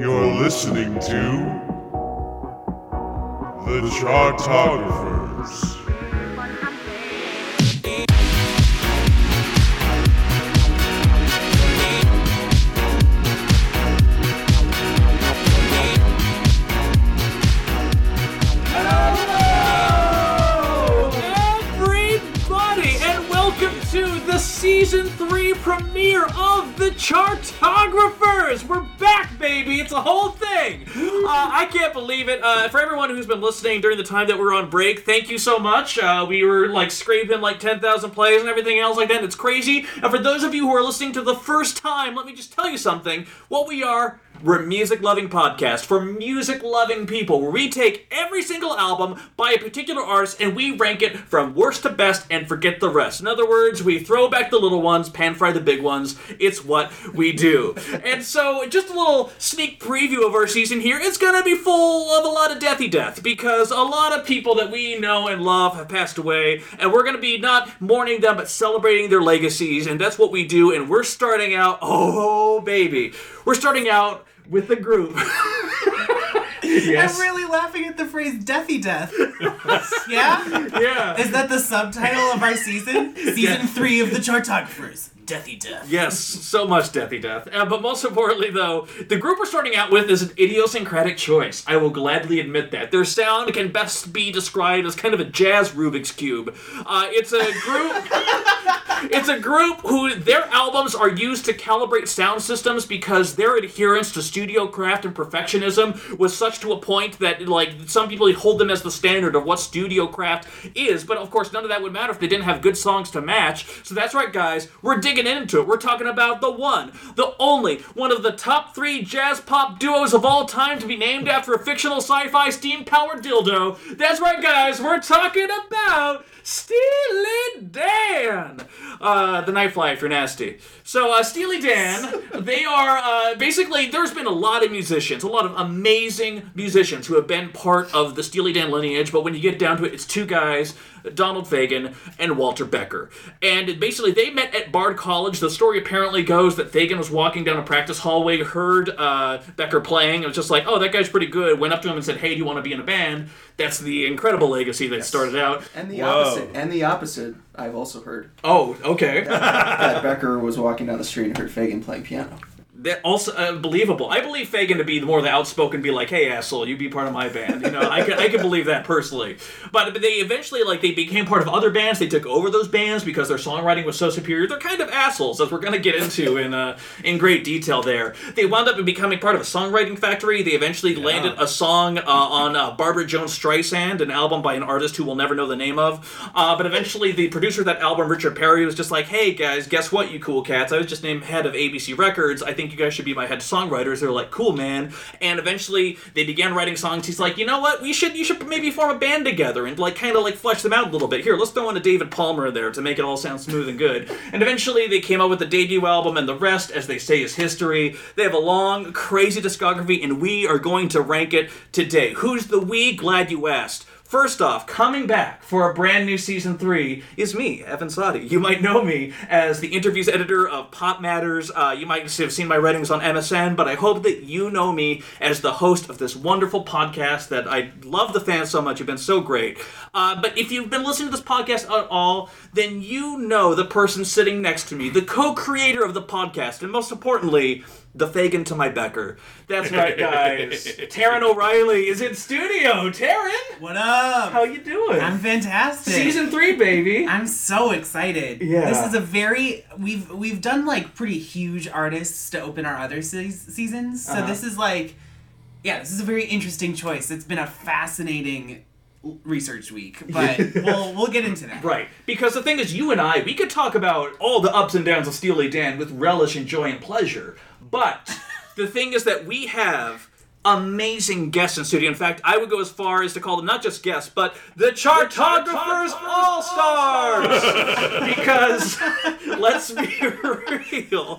You're listening to The Chartographers. everybody, and welcome to the season three premiere of the Chartographers. We're baby! It's a whole thing. Uh, I can't believe it. Uh, for everyone who's been listening during the time that we were on break, thank you so much. Uh, we were like scraping like 10,000 plays and everything else like that. It's crazy. And for those of you who are listening to the first time, let me just tell you something. What we are. We're a music loving podcast for music loving people where we take every single album by a particular artist and we rank it from worst to best and forget the rest. In other words, we throw back the little ones, pan fry the big ones. It's what we do. and so, just a little sneak preview of our season here. It's going to be full of a lot of deathy death because a lot of people that we know and love have passed away, and we're going to be not mourning them but celebrating their legacies, and that's what we do. And we're starting out, oh baby, we're starting out with the group. yes. I'm really laughing at the phrase "deathy death." yeah, yeah. is that the subtitle of our season? Season Yeah. three of the Chartographers. Deathy death. Yes, so much deathy death. Uh, but most importantly, though, the group we're starting out with is an idiosyncratic choice. I will gladly admit that. Their sound can best be described as kind of a jazz Rubik's Cube. Uh, it's a group. it's a group who their albums are used to calibrate sound systems because their adherence to studio craft and perfectionism was such to a point that like some people hold them as the standard of what studio craft is but of course none of that would matter if they didn't have good songs to match so that's right guys we're digging into it we're talking about the one the only one of the top three jazz pop duos of all time to be named after a fictional sci-fi steam powered dildo that's right guys we're talking about Steely Dan, uh, the Nightfly if you're nasty. So uh, Steely Dan, they are uh, basically. There's been a lot of musicians, a lot of amazing musicians who have been part of the Steely Dan lineage. But when you get down to it, it's two guys. Donald Fagen and Walter Becker. And basically, they met at Bard College. The story apparently goes that Fagen was walking down a practice hallway, heard uh, Becker playing, and was just like, oh, that guy's pretty good. Went up to him and said, hey, do you want to be in a band? That's the incredible legacy that started out. And the Whoa. opposite. And the opposite, I've also heard. Oh, okay. That Becker was walking down the street and heard Fagen playing piano. That also uh, believable. I believe Fagen to be the more the outspoken, be like, "Hey, asshole, you be part of my band." You know, I can I can believe that personally. But, but they eventually like they became part of other bands. They took over those bands because their songwriting was so superior. They're kind of assholes, as we're going to get into in uh, in great detail. There, they wound up becoming part of a songwriting factory. They eventually landed a song uh, on uh, Barbra Joan Streisand, an album by an artist who we'll never know the name of. Uh, but eventually, the producer of that album, Richard Perry, was just like, "Hey guys, guess what, you cool cats? I was just named head of ABC Records. I think you guys should be my head songwriters." They're like, "Cool, man." And eventually, they began writing songs. He's like, "You know what? We should you should maybe form a band together and like kind of like flesh them out a little bit. Here, let's throw in a David Palmer there to make it all sound smooth and good." And eventually, they came out with the debut album, and the rest, as they say, is history. They have a long, crazy discography, and we are going to rank it today. Who's the we? Glad you asked. First off, coming back for a brand new season three is me, Evan Sawdey. You might know me as the interviews editor of Pop Matters. Uh, you might have seen my writings on MSN, but I hope that you know me as the host of this wonderful podcast that I love the fans so much. You've been so great. Uh, but if you've been listening to this podcast at all, then you know the person sitting next to me, the co-creator of the podcast, and most importantly, the Fagen to my Becker. That's right, guys. Taran O'Reilly is in studio. Taran, What up? how you doing? I'm fantastic. Season three, baby. I'm so excited. Yeah. This is a very we've we've done like pretty huge artists to open our other se- seasons. So Uh-huh. this is like yeah, this is a very interesting choice. It's been a fascinating research week, but we'll we'll get into that. Right, because the thing is, you and I, we could talk about all the ups and downs of Steely Dan with relish and joy and pleasure. But the thing is that we have amazing guests in studio. In fact, I would go as far as to call them not just guests, but the Chartographers All Stars. because let's be real.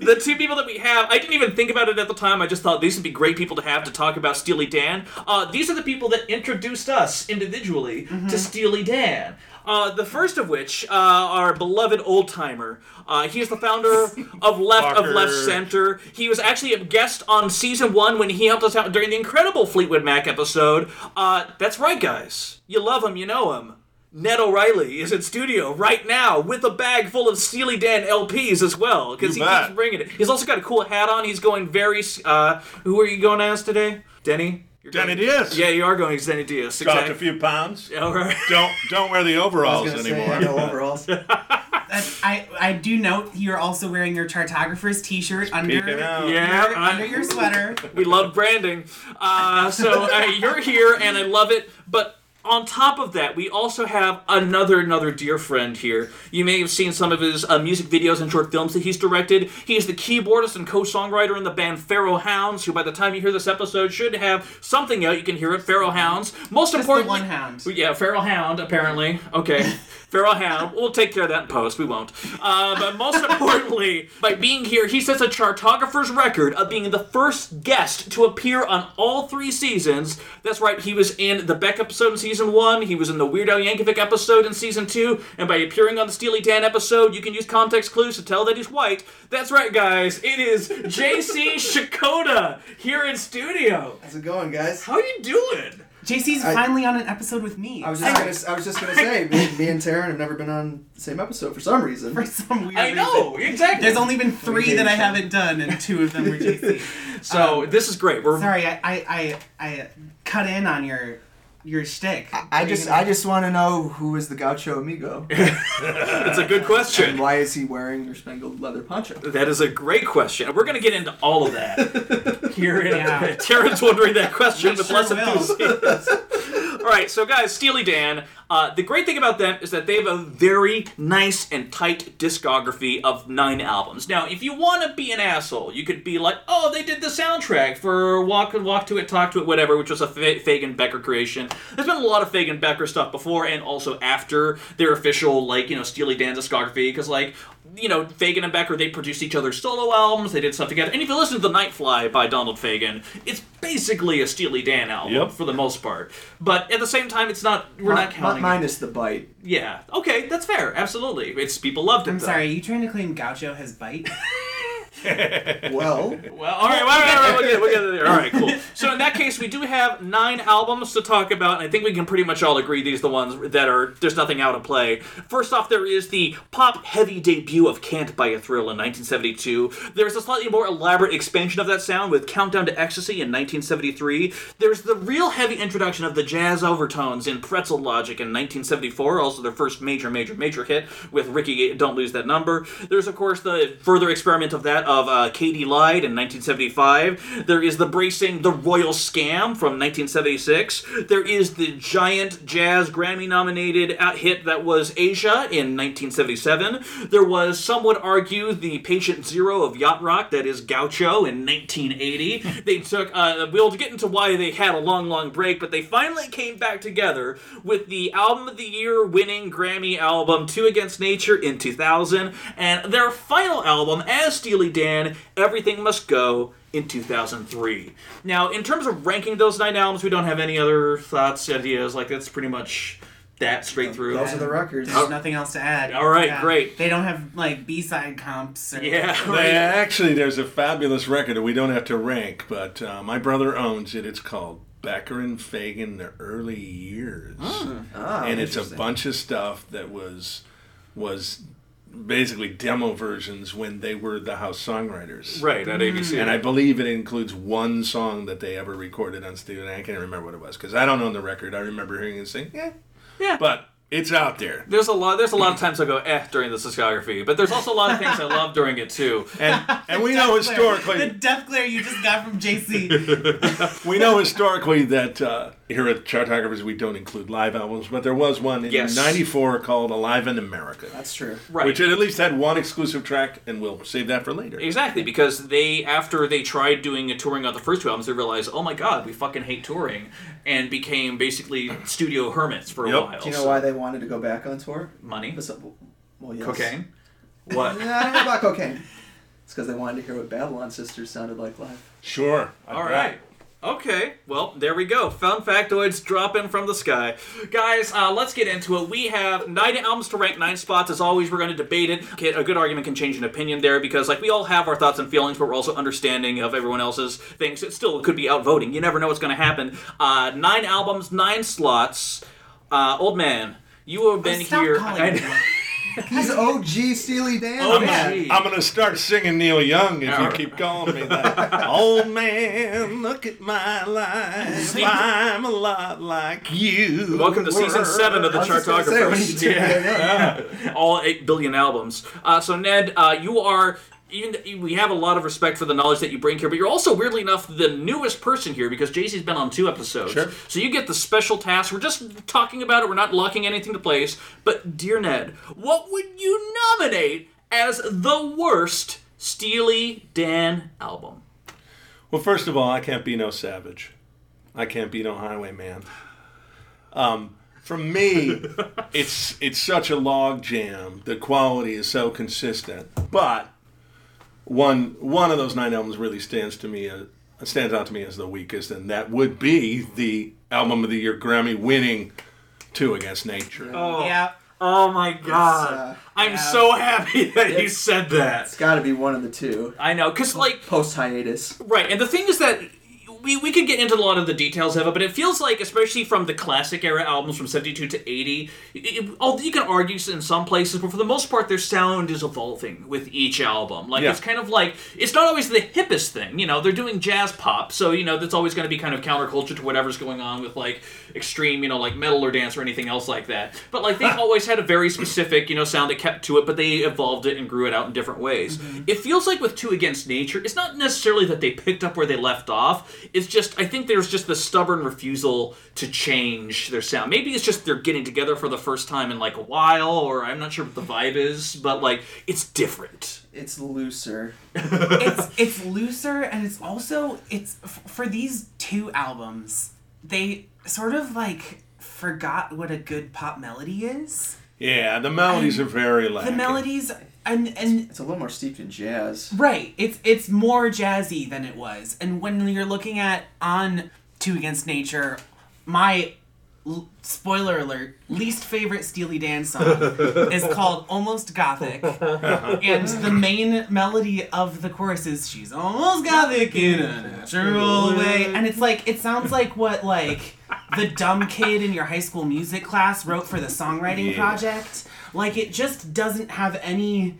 the two people that we have, I didn't even think about it at the time. I just thought these would be great people to have to talk about Steely Dan. Uh, these are the people that introduced us individually to Steely Dan. Uh, the first of which, uh, our beloved old timer. Uh, he is the founder of Left of Left Center. He was actually a guest on season one when he helped us out during the incredible Fleetwood Mac episode. Uh, that's right, guys. You love him, you know him. Ned O'Reilly is in studio right now with a bag full of Steely Dan LPs as well because he bet. keeps bringing it. He's also got a cool hat on. He's going very. Uh, who are you going as today, Denny? You're Danny going- Dias. Yeah, you are going as Denny Dias. Dropped Exactly. a few pounds. All right. Don't don't wear the I was overalls gonna say, anymore. no overalls. I I do note you're also wearing your Chartographer's T-shirt under Yeah, your, I- under your sweater. we love branding. Uh, so uh, you're here, and I love it. But on top of that, we also have another another dear friend here. You may have seen some of his uh, music videos and short films that he's directed. He is the keyboardist and co-songwriter in the band Pharoah Hounds, who by the time you hear this episode should have something out. You can hear it, Pharoah Hounds. Most Just importantly, one hound. yeah, Feral Hound, apparently. Okay. Feral Ham. We'll take care of that in post. We won't. Uh, but most importantly, by being here, he sets a chartographer's record of being the first guest to appear on all three seasons. That's right, he was in the Beck episode in season one, he was in the Weird Al Yankovic episode in season two, and by appearing on the Steely Dan episode, you can use context clues to tell that he's white. That's right, guys. It is JC Sciaccotta here in studio. How's it going, guys? How are you doing? JC's I- finally on an episode with me. I was just gonna, I was just gonna say, me, me and Taran have never been on the same episode for some reason. for some weird I know, reason. exactly. There's only been three that I haven't done, and two of them were JC. So um, this is great. We're Sorry, I, I, I, I cut in on your your stick? I just, I just want to know who is the Gaucho Amigo, it's a good and question. why is he wearing your spangled leather poncho? That is a great question. We're going to get into all of that here. In Yeah. Terrence wondering that question We with sure less will. enthusiasm. all right, so guys, Steely Dan. Uh, the great thing about them is that they have a very nice and tight discography of nine albums. Now, if you want to be an asshole, you could be like, "Oh, they did the soundtrack for Walk and Walk to It, Talk to It, whatever," which was a Fa- Fagen Becker creation. There's been a lot of Fagen Becker stuff before and also after their official, like you know, Steely Dan discography, because like you know, Fagen and Becker, they produced each other's solo albums, they did stuff together. And if you listen to The Nightfly by Donald Fagen, it's basically a Steely Dan album Yep. for the most part. But at the same time, it's not, we're not counting. It. minus the bite. Yeah. Okay, that's fair. Absolutely. It's people loved it. I'm though. sorry, are you trying to claim Gaucho has bite? Well, Well, all right, well, all right, we'll get, we'll get there. All right, cool. So in that case, we do have nine albums to talk about, and I think we can pretty much all agree these are the ones that are there's nothing out of play. First off, there is the pop-heavy debut of "Can't Buy a Thrill" in 1972. There's a slightly more elaborate expansion of that sound with "Countdown to Ecstasy" in 1973. There's the real heavy introduction of the jazz overtones in "Pretzel Logic" in 1974, also their first major, major, major hit with Rikki. Don't lose that number. There's of course the further experiment of that of uh, Katy Lied in 1975. There is the bracing The Royal Scam from 1976. There is the giant jazz Grammy nominated hit that was Aja in 1977. There was, some would argue, the Patient Zero of Yacht Rock, that is Gaucho in 1980. they took, uh, we'll get into why they had a long, long break, but they finally came back together with the Album of the Year winning Grammy album Two Against Nature in 2000, and their final album as Steely Dan, Everything Must Go in 2003. Now, in terms of ranking those nine albums, we don't have any other thoughts, ideas. Like, that's pretty much that straight through. those are the records. There's nothing else to add. All right, great. They don't have like B-side comps. Or, Yeah, They- actually, there's a fabulous record that we don't have to rank, but uh, my brother owns it. It's called Becker and Fagen: The Early Years, Ah, and it's a bunch of stuff that was was basically demo versions when they were the house songwriters. Right, at ABC. And I believe it includes one song that they ever recorded on Steven. I can't remember what it was because I don't own the record. I remember hearing it sing, yeah, Yeah. but it's out there. There's a lot. There's a lot of times I go eh during the discography, but there's also a lot of things I love during it too. And and we know Death glare. historically The death glare you just got from JC. We know historically that uh, here at Chartographers we don't include live albums, but there was one in Yes. '94 called "Alive in America," That's true. Right. which at least had one exclusive track, and we'll save that for later. Exactly, because they after they tried doing a touring on the first two albums, they realized, oh my god, we fucking hate touring, and became basically studio hermits for a Yep. while. Do you know So- why they wanted to go back on tour? Money, Besi- Well, yes. cocaine, what? Yeah, I don't know about cocaine. It's because they wanted to hear what Babylon Sisters sounded like live. Sure. I All bet. right. Okay, well, there we go. Fun factoids dropping from the sky. Guys, uh, let's get into it. We have nine albums to rank, nine spots. As always, we're going to debate it. Okay, A good argument can change an opinion there because, like, we all have our thoughts and feelings, but we're also understanding of everyone else's things. It still could be outvoting. You never know what's going to happen. Uh, nine albums, nine slots. Uh, old man, you have been Stop here. Calling I- me. He's OG Steely Dan. Oh, man. gee. I'm gonna start singing Neil Young if All you right. keep calling me that. Old man, look at my life. I'm a lot like you. Welcome to season seven of the I was just gonna say, Chartographers. Yeah. all eight billion albums. Uh, so Ned, uh, you are. Even, we have a lot of respect for the knowledge that you bring here, but you're also weirdly enough the newest person here because JC's been on two episodes. Sure. So you get the special task. We're just talking about it. We're not locking anything to place. But dear Ned, what would you nominate as the worst Steely Dan album? Well, first of all, I can't be no savage. I can't be no highwayman. Um, for me, it's it's such a log jam. The quality is so consistent, but one one of those nine albums really stands to me uh, stands out to me as the weakest, and that would be the album of the year Grammy winning Two Against Nature. Oh, Yeah. oh my God! uh, I'm yeah. so happy that you said that. It's got to be one of the two. I know, cause like Post hiatus. Right, and the thing is that we, we could get into a lot of the details of it, but it feels like, especially from the classic era albums from 72 to 80, it, it, although you can argue in some places, but for the most part, their sound is evolving with each album. Like, Yeah. it's kind of like, it's not always the hippest thing, you know, they're doing jazz pop, so, you know, that's always going to be kind of counterculture to whatever's going on with, like, extreme, you know, like metal or dance or anything else like that. But, like, they've always had a very specific, you know, sound that kept to it, but they evolved it and grew it out in different ways. Mm-hmm. It feels like with Two Against Nature, it's not necessarily that they picked up where they left off. It's just I think there's just the stubborn refusal to change their sound. Maybe it's just they're getting together for the first time in like a while, or I'm not sure what the vibe is, but like it's different. It's looser. it's it's looser and it's also it's f- for these two albums they sort of like forgot what a good pop melody is Yeah, the melodies are very like. the melodies and and It's a little more steeped in jazz. right it's it's more jazzy than it was and when you're looking at on two against nature my l- spoiler alert least favorite steely dan song is called almost gothic and the main melody of the chorus is she's almost gothic in a natural way and it's like it sounds like what like the dumb kid in your high school music class wrote for the songwriting Yeah. project like it just doesn't have any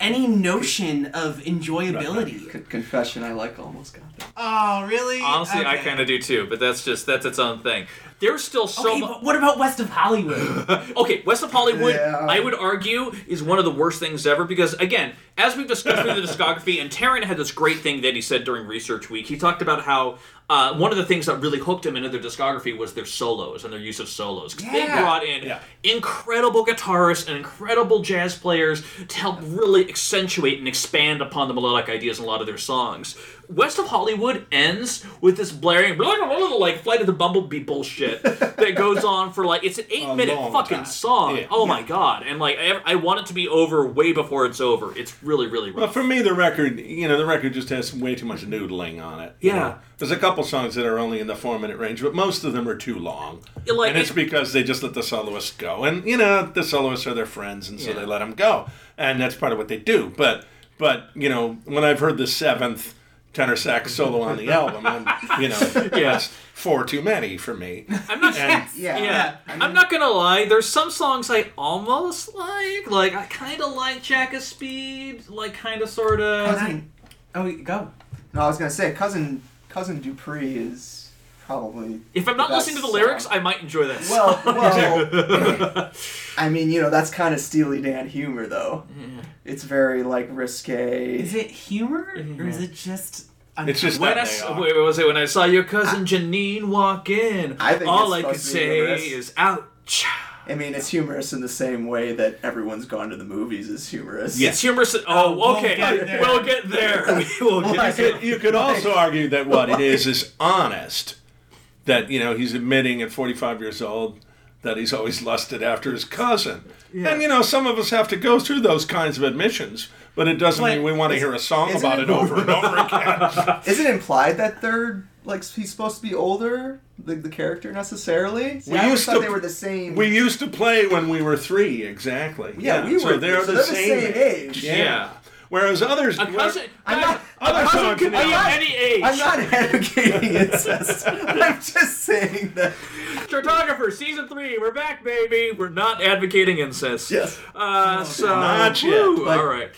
any notion of enjoyability Con- confession, I like almost got that. oh really Honestly, I kind of do too, but that's just that's its own thing. There's still so Okay, much. but what about West of Hollywood? Okay, West of Hollywood, Yeah. I would argue, is one of the worst things ever because, again, as we've discussed through the discography, and Taran had this great thing that he said during Research Week. He talked about how uh, one of the things that really hooked him into their discography was their solos and their use of solos. 'Cause They brought in Yeah. incredible guitarists and incredible jazz players to help really accentuate and expand upon the melodic ideas in a lot of their songs. West of Hollywood ends with this blaring, like Flight of the Bumblebee bullshit that goes on for like it's an eight A minute fucking time. song. Yeah. Oh my god! And like I, I want it to be over way before it's over. It's really really Well, for me, the record, you know, the record just has way too much noodling on it. Yeah. know. There's a couple songs that are only in the four minute range, but most of them are too long. Like- and it's because they just let the soloists go. And, you know, the soloists are their friends, and so Yeah. they let them go. And that's part of what they do. But, but you know, when I've heard the seventh tenor sax solo on the album, and, you know, Yeah. that's four too many for me. I'm not. And, Yeah. Yeah, I I'm mean- not gonna lie. There's some songs I almost like. Like I kind of like Jack of Speed. Like kind of sort of. Cousin- oh, go. No, I was gonna say cousin cousin Dupree is probably If I'm not the listening to the lyrics, song. I might enjoy that. Well, song. well, I mean, you know, that's kind of Steely Dan humor, though. Yeah. It's very like risque. Is it humor or is it just? It's just When that I they are. wait, was it when I saw your cousin Janine walk in? I think all it's I could to be say humorous. is ouch. I mean, it's humorous in the same way that everyone's gone to the movies is humorous. It's humorous. Oh, Oh, we'll okay. get there. We'll get there. We will get Like You there. could, you could also argue that what it is is honest. That you know he's admitting at 45 years old that he's always lusted after his cousin. And you know, some of us have to go through those kinds of admissions, but it doesn't But mean we want to hear a song about it- it over and over again. Is it implied that they're like he's supposed to be older, the, the character necessarily? See, We I always used thought to- they were the same. we used to play when we were three, exactly. yeah, we so were. they're so the they're same, age. Yeah. Yeah. Whereas others, A cousin. I'm not- other a cousin songs can be in of any age. I'm not advocating incest. I'm just saying that. Cartographer, season three, we're back, baby. We're not advocating incest. Yes. Uh, so. Not yet, whew, but- all right.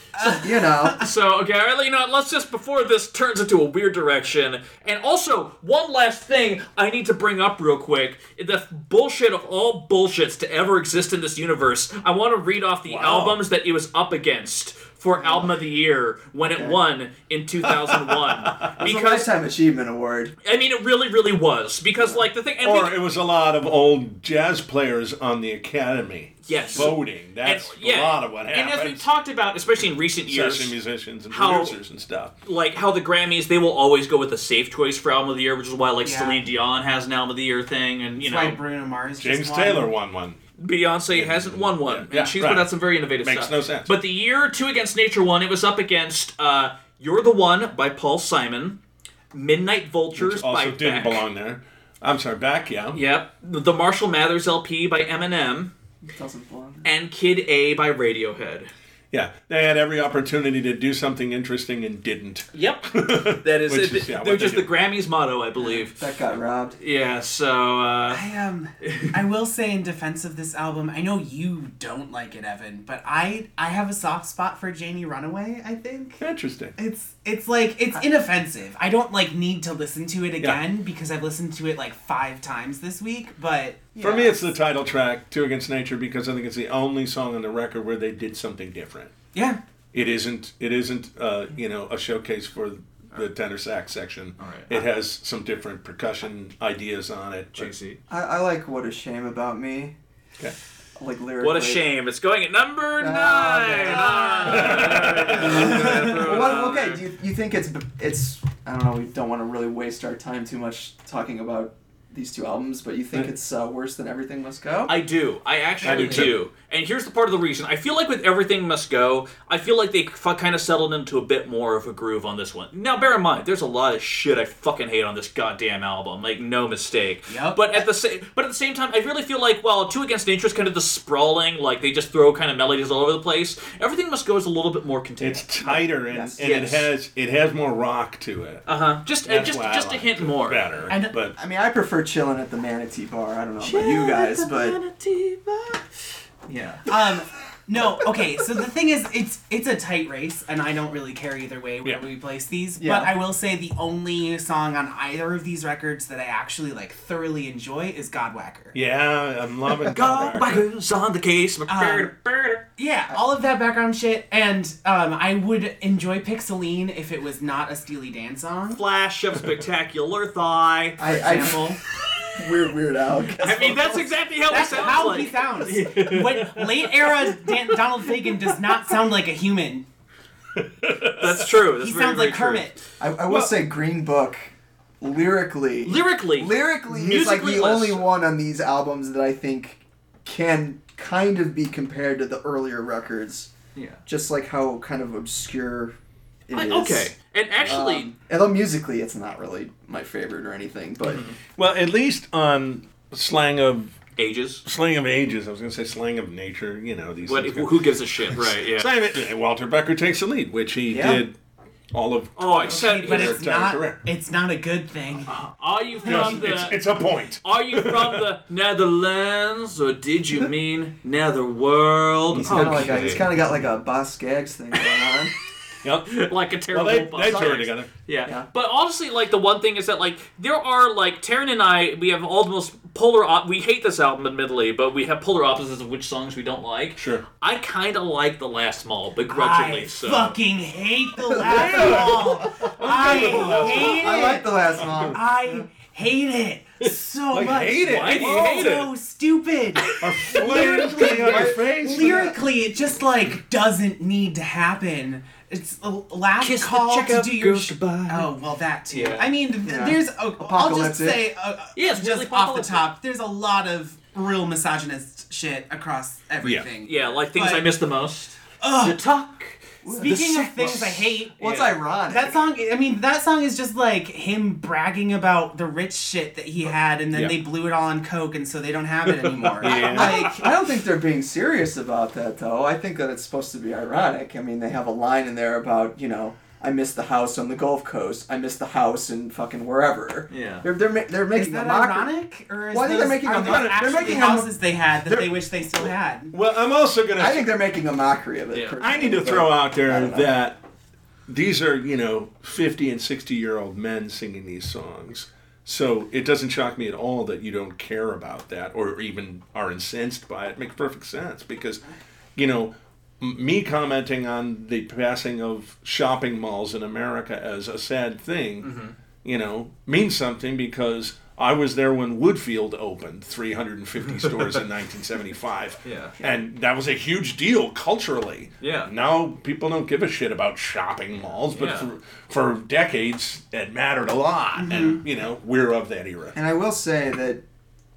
You know. So, okay, all right, you know what, let's just, before this turns into a weird direction, and also, one last thing I need to bring up real quick the bullshit of all bullshits to ever exist in this universe. I want to read off the Wow. albums that it was up against for Album of the Year when it won in 2001. It's a because, lifetime achievement award. I mean, it really, really was. Because, like, the thing. And or we- it was a lot of old jazz players on the Academy Yes. voting. and- That's yeah, a lot of what happened. And as we happens. talked about, especially in recent years, Session musicians and how- producers and stuff. like how the Grammys, they will always go with a safe choice for album of the year, which is why like Yeah. Celine Dion has an album of the year thing, and you That's why know Bruno Mars James just won. Taylor won one. Beyonce hasn't won one, Yeah, and she's right. put out some very innovative Makes stuff. no sense. But the year Two Against Nature won, it was up against uh, "You're the One" by Paul Simon, "Midnight Vultures" Which also by didn't Beck. belong there. I'm sorry, back, yeah. Yep, the Marshall Mathers LP by Eminem, Doesn't belong. and "Kid A" by Radiohead. Yeah, they had every opportunity to do something interesting and didn't. Yep, that is Which it. is, yeah, They're just they the. Grammys motto, I believe. That got robbed. Yeah, so uh, I um, I will say in defense of this album, I know you don't like it, Evan, but I I have a soft spot for Janie Runaway. I think Interesting. it's it's like it's inoffensive. I don't like need to listen to it again because I've listened to it like five times this week. But For me, it's the title track, Two Against Nature, because I think it's the only song on the record where they did something different. yeah. It isn't. It isn't. Uh, you know, a showcase for the tenor sax section. All right. It has some different percussion ideas on it. but- JC. I, I like What a Shame About Me. Okay. Like lyrically. What a shame. It's going at number nine. Well, what- okay, do you, you think it's it's I don't know. We don't want to really waste our time too much talking about these two albums, but you think it's uh, worse than Everything Must Go? I do. I actually I do do, too. And here's the part of the reason. I feel like with Everything Must Go, I feel like they f- kind of settled into a bit more of a groove on this one. Now, bear in mind, there's a lot of shit I fucking hate on this goddamn album. Like, no mistake. Yep. But at the same, but at the same time, I really feel like while Two Against Nature is kind of the sprawling, like they just throw kind of melodies all over the place. Everything Must Go is a little bit more contained. It's tighter and, Yes. and Yes. it has it has more rock to it. uh huh. Just uh, That's just why I just a hint it more. better. And- but I mean, I prefer chilling at the Manatee Bar. I don't know about you guys, but Yeah. Um, no, okay. So the thing is, it's it's a tight race, and I don't really care either way where Yeah. we place these. Yeah. But I will say the only song on either of these records that I actually like thoroughly enjoy is Godwhacker. yeah, I'm loving Go backers on the case. Um, Yeah, all of that background shit, and um, I would enjoy Pixeleen if it was not a Steely Dan song. Flash of spectacular thigh. I, Example. I weird Weird Al. I mean, that's exactly how That's he sounds how like. he sounds. When late era Dan- Donald Fagen does not sound like a human. That's true. That's He very, sounds very like true. Kermit. I, I will say Green Book, lyrically, Lyrically, lyrically is like the Musically less. only one on these albums that I think can kind of be compared to the earlier records. yeah. Just like how kind of obscure it is. I- okay, and actually, Um, although musically, it's not really my favorite or anything, but Well, at least on slang of ages. slang of ages, I was going to say slang of nature. You know these. What? things Who gives a shit? Right? Yeah. Slang of- Walter Becker takes the lead, which he Yeah. did all of. Oh, except But it's not. career. It's not a good thing. are you from the? it's, it's a point. Are you from the Netherlands or did you mean Netherworld? he's kind of like a, Okay. he's kind of got like a Boz Scaggs thing going on. Yep. like a Well, terrible. they, they toured together. Yeah. Yeah. But honestly, like the one thing is that like there are like Taran and I, we have almost polar. Op- we hate this album, admittedly, but we have polar opposites of which songs we don't like. Sure. I kind of like the Last Mall, begrudgingly I so. fucking hate the last mall. I hate it. I like the last one. I hate it so Like, much. hate it? Why do you Oh, hate it? so stupid. Are flares on your face? Lyrically, it just like doesn't need to happen. It's the last Kiss the call to do your. Sh- goodbye. oh well, that too. Yeah. I mean, th- Yeah. there's. Uh, I'll just say, uh, Yeah, just really off the top. There's a lot of real misogynist shit across everything. Yeah, like things But- I miss the most. Ugh. The talk. Speaking of things I hate, what's it's Yeah. ironic. that song. I mean, that song is just like him bragging about the rich shit that he had, and then Yeah. they blew it all on coke, and so they don't have it anymore. Yeah. Like, I don't think they're being serious about that, though. I think that it's supposed to be ironic. I mean, they have a line in there about, you know, I miss the house on the Gulf Coast. I miss the house in fucking wherever. Yeah. They're they're, ma- they're is making that a mockery. ironic, or is Well, I think they're those- making are a those mon- they're actually making a- houses they had that they're- they wish they still had? Well, I'm also gonna. I think they're making a mockery of it. Yeah. I need to throw out there that these are, you know, 50 and 60 year old men singing these songs. So it doesn't shock me at all that you don't care about that or even are incensed by it. It makes perfect sense because, you know, m- me commenting on the passing of shopping malls in America as a sad thing, mm-hmm. you know, means something because I was there when Woodfield opened 350 stores in 1975. Yeah. And that was a huge deal culturally. Yeah. Now people don't give a shit about shopping malls, but Yeah. for, for decades it mattered a lot. Mm-hmm. And, you know, we're of that era. And I will say that,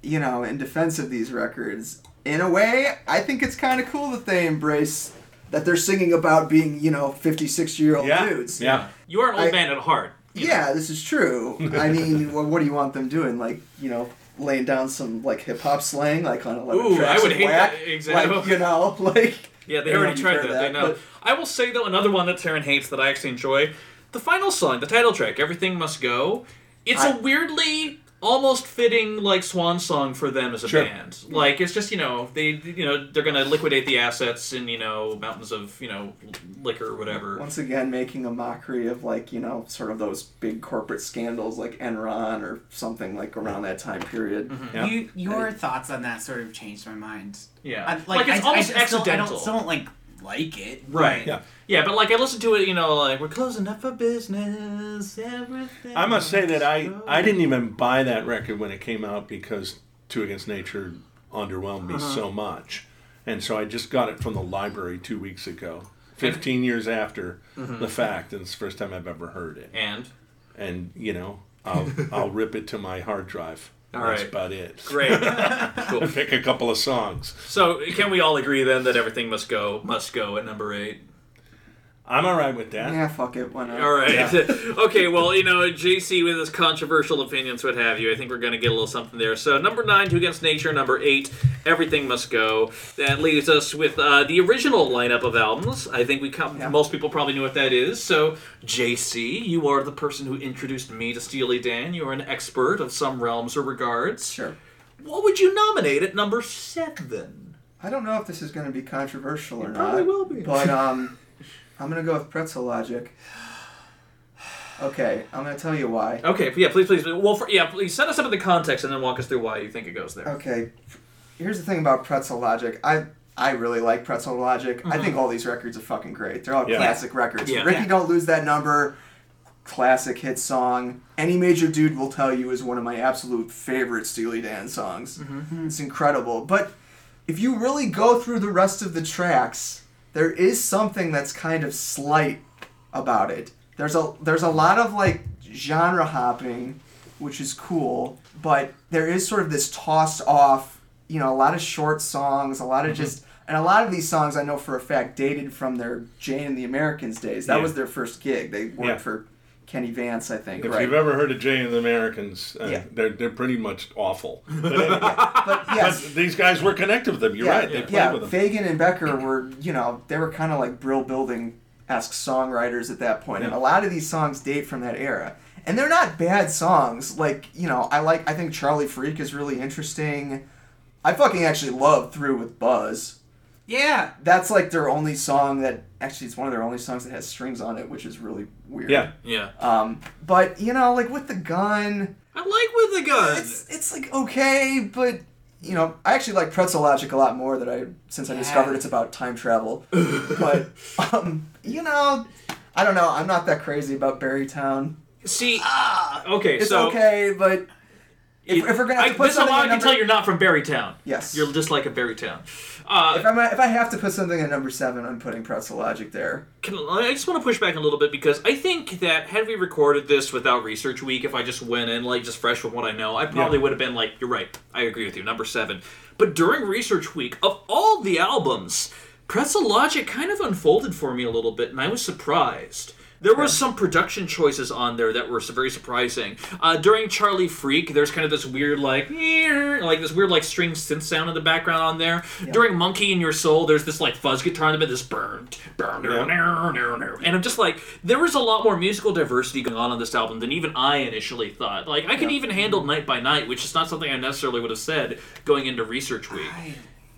you know, in defense of these records, in a way, I think it's kind of cool that they embrace that they're singing about being, you know, 56 year old Yeah. dudes. Yeah. You are an old I- man at heart. you know. Yeah, this is true. I mean, well, what do you want them doing? Like, you know, laying down some like hip hop slang, like on eleven Ooh, tracks I would hate whack? that, exactly. Like, you know, like. Yeah, they I already tried heard that. They know. but- I will say though, another one that Taran hates that I actually enjoy, the final song, the title track, "Everything Must Go." It's a I- weirdly almost fitting like swan song for them as a Sure. band. Like it's just you know they you know they're gonna liquidate the assets in you know mountains of you know liquor or whatever. Once again, making a mockery of like you know sort of those big corporate scandals like Enron or something like around that time period. Mm-hmm. Yeah. You, your thoughts on that sort of changed my mind. Yeah, I, like, it's I, almost I, I still, I accidental. don't, still don't like like it. Right. Yeah. Yeah, but like I listened to it, you know, like we're closing up for business. Everything. I must say that I. I didn't even buy that record when it came out because Two Against Nature underwhelmed me uh-huh. so much. And so I just got it from the library two weeks ago, 15 years after mm-hmm. the fact, and it's the first time I've ever heard it. and And, you know, I'll, I'll rip it to my hard drive. All That's right. about it. great. cool. Pick a couple of songs. So can we all agree then that everything must go must go at number eight? I'm all right with that. Yeah, fuck it, why not? All right. Yeah. okay. Well, you know, JC with his controversial opinions, what have you. I think we're going to get a little something there. So number nine, Two Against Nature. Number eight, Everything Must Go. That leaves us with uh, the original lineup of albums. I think we come, Yeah. most people probably know what that is. So JC, you are the person who introduced me to Steely Dan. You are an expert of some realms or regards. Sure. What would you nominate at number seven? I don't know if this is going to be controversial or not. It not. probably will be. But um, I'm going to go with pretzel logic. Okay, I'm going to tell you why. Okay, yeah, please, please. Well, for, yeah, please set us up in the context and then walk us through why you think it goes there. Okay, here's the thing about pretzel logic. I I really like pretzel logic. I mm-hmm. think all these records are fucking great. They're all Yeah. classic records. Yeah. Rikki Yeah. Don't Lose That Number, classic hit song. Any Major Dude Will Tell You is one of my absolute favorite Steely Dan songs. Mm-hmm. It's incredible. But if you really go through the rest of the tracks, there is something that's kind of slight about it. There's a there's a lot of like genre hopping, which is cool, but there is sort of this tossed off, you know, a lot of short songs, a lot of mm-hmm. just and a lot of these songs I know for a fact dated from their Jay and the Americans days. That Yeah. was their first gig. They worked Yeah. for Kenny Vance, I think, If right? you've ever heard of Jay and the Americans, uh, Yeah. they're, they're pretty much awful. But, anyway, but yes, but these guys were connected with them. You're yeah, right. They played yeah. with them. Fagen and Becker were, you know, they were kind of like Brill Building esque songwriters at that point, and Yeah. a lot of these songs date from that era. And they're not bad songs. Like, you know, I like. I think Charlie Freak is really interesting. I fucking actually love Through with Buzz. Yeah. That's like their only song that actually it's one of their only songs that has strings on it, which is really weird. Yeah. Yeah. Um, but you know, like with the gun, I like with the gun. it's it's like okay, but you know, I actually like Pretzel Logic a lot more that I since I discovered it's about time travel. but um, you know, I don't know. I'm not that crazy about Barrytown. See, okay, It's so okay, but if, you- if we're gonna I, to put this something, allow I can number, tell you're not from Barrytown. yes. You're just like a Barrytown. Uh, if I'm if I have to put something at number seven, I'm putting Pretzel Logic there. Can, I just want to push back a little bit because I think that had we recorded this without research week, if I just went in like just fresh from what I know, I probably Yeah. would have been like, "You're right, I agree with you." Number seven, But during research week, of all the albums, Pretzel Logic kind of unfolded for me a little bit, and I was surprised. There were some production choices on there that were very surprising. Uh, during Charlie Freak, there's kind of this weird like, like this weird like string synth sound in the background on there. During Monkey in Your Soul, there's this like fuzz guitar in the middle, this burn, burn, and I'm just like, there was a lot more musical diversity going on on this album than even I initially thought. Like, I could even handle Night by Night, which is not something I necessarily would have said going into Research Week. I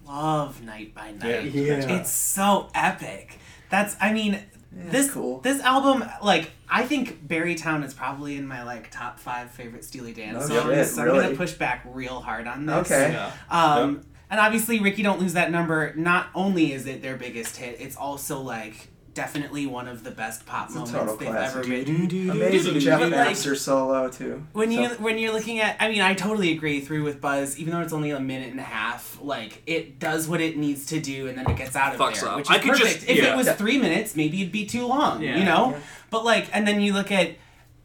love Night by Night. Yeah. Yeah. It's so epic. That's I mean this cool. this album like I think Barrytown is probably in my like top five favorite Steely Dan Oh, songs. shit, so I'm really? gonna push back real hard on this. Okay. Yeah. Um, and obviously, Rikki Don't Lose That Number, not only is it their biggest hit, it's also like definitely one of the best pop a moments total they've classic. ever written. Amazing Jeff But, Baxter solo too. When you when you're looking at, I mean, I totally agree through with Buzz. Even though it's only a minute and a half, like it does what it needs to do, and then it gets out of Fucks there, up. which is I perfect. just- if yeah. it was three minutes, maybe it'd be too long, Yeah. you know. Yeah. But like, and then you look at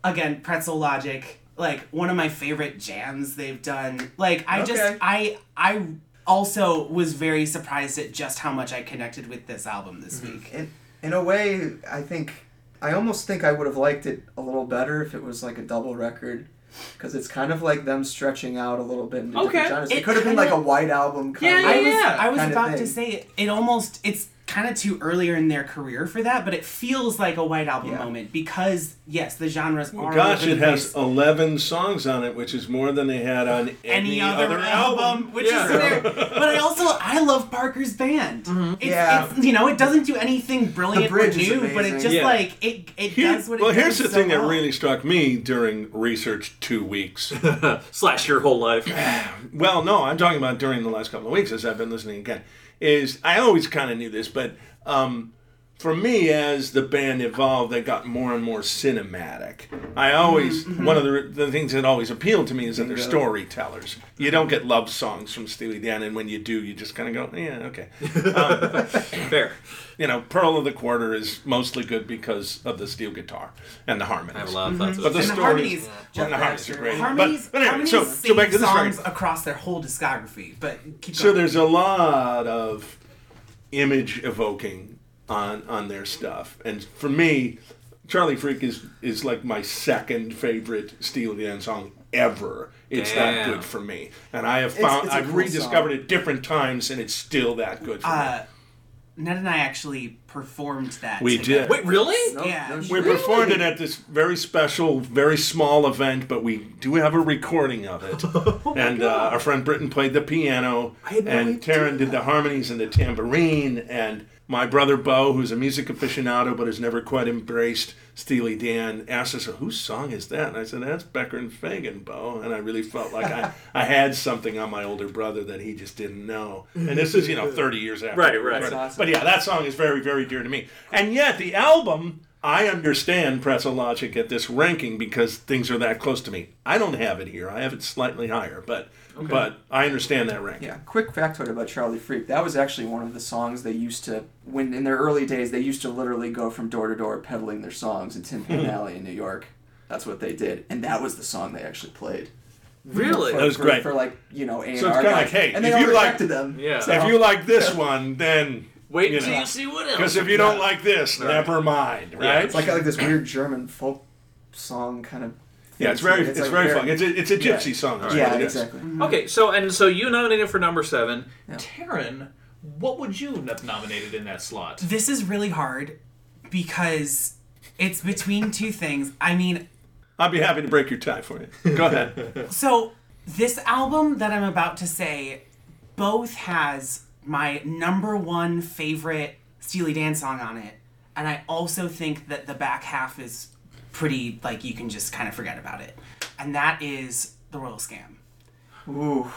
again Pretzel Logic, like one of my favorite jams they've done. Like I just I I also was very surprised at just how much I connected with this album this Mm-hmm. week. in in a way, I think I almost think I would have liked it a little better if it was like a double record. Because it's kind of like them stretching out a little bit into Okay. different genres. It, It could have been like a white album. Kind Yeah, of. I yeah, was yeah. I was kinda about to say it, it almost it's kind of too earlier in their career for that, but it feels like a white album Yeah. moment because yes, the genres are Gosh, all over it the has 11 songs on it, which is more than they had on any, any other, album, which Yeah. is fair. But I also I love Parker's band. Mm-hmm. It's, Yeah. it's, you know it doesn't do anything brilliant or bridge new, but it just Yeah. like it it Here- does what it well, does. here's the so thing that really struck me during research two weeks. Slash your whole life. well, no, I'm talking about during the last couple of weeks as I've been listening again. Is I always kind of knew this, but um, for me, as the band evolved, they got more and more cinematic. I always mm-hmm, mm-hmm. one of the the things that always appealed to me is that they're storytellers. You don't get love songs from Steely Dan, and when you do, you just kind of go, yeah, okay. Um, Fair. You know, Pearl of the Quarter is mostly good because of the steel guitar and the harmonies. I have a lot of thoughts. Mm-hmm. But the And the stories, harmonies, and the harmonies are great. Harmonies, but, but anyway, harmonies so, so back to this songs record. across their whole discography. But keep So going. there's a lot of image evoking on on their stuff, and for me, Charlie Freak is is like my second favorite Steely Dan song ever. It's that good for me, and I have found it's a I've cool rediscovered song. it different times, and it's still that good for me. uh, Ned and I actually performed that. We together. did. Wait, really? No, Yeah. no We We shit. performed it at this very special, very small event, but we do have a recording of it. and uh, our friend Britton played the piano, had no and idea. Taran did the harmonies and the tambourine, and my brother Bo, who's a music aficionado but has never quite embraced Steely Dan, asked us, "Whose song is that?" And I said, "That's Becker and Fagen, Bo." And I really felt like I, I had something on my older brother that he just didn't know. And this is, you know, 30 years after. Right, right. recorded That's awesome. But yeah, that song is very, very dear to me. And yet, the album, I understand Pretzel Logic at this ranking because things are that close to me. I don't have it here. I have it slightly higher, but but I understand that ranking. Yeah, quick factoid about Charlie Freak. That was actually one of the songs they used to, when in their early days, they used to literally go from door to door peddling their songs in Tin Pan Alley in New York. That's what they did, and that was the song they actually played. Really? For, That was for, great. For like you know A and So it's R kinda like, hey, and they if you like- rejected them. Yeah. So- If you like this one, then Wait you until know. you see what else. Because if you don't Yeah. like this, Right. never mind, Yeah, right? it's like like this weird German folk song kind of. Yeah, it's very it's, like very fun. It's a, it's a gypsy song. is yeah, what it is. exactly. Mm-hmm. Okay, so and so you nominated for number seven. Yeah. Taran, what would you have nominated in that slot? This is really hard because it's between two things. I mean, I'd be happy to break your tie for you. Go ahead. so this album that I'm about to say both has my number one favorite Steely Dan song on it, and I also think that the back half is pretty like you can just kind of forget about it, and that is the Royal Scam. Ooh,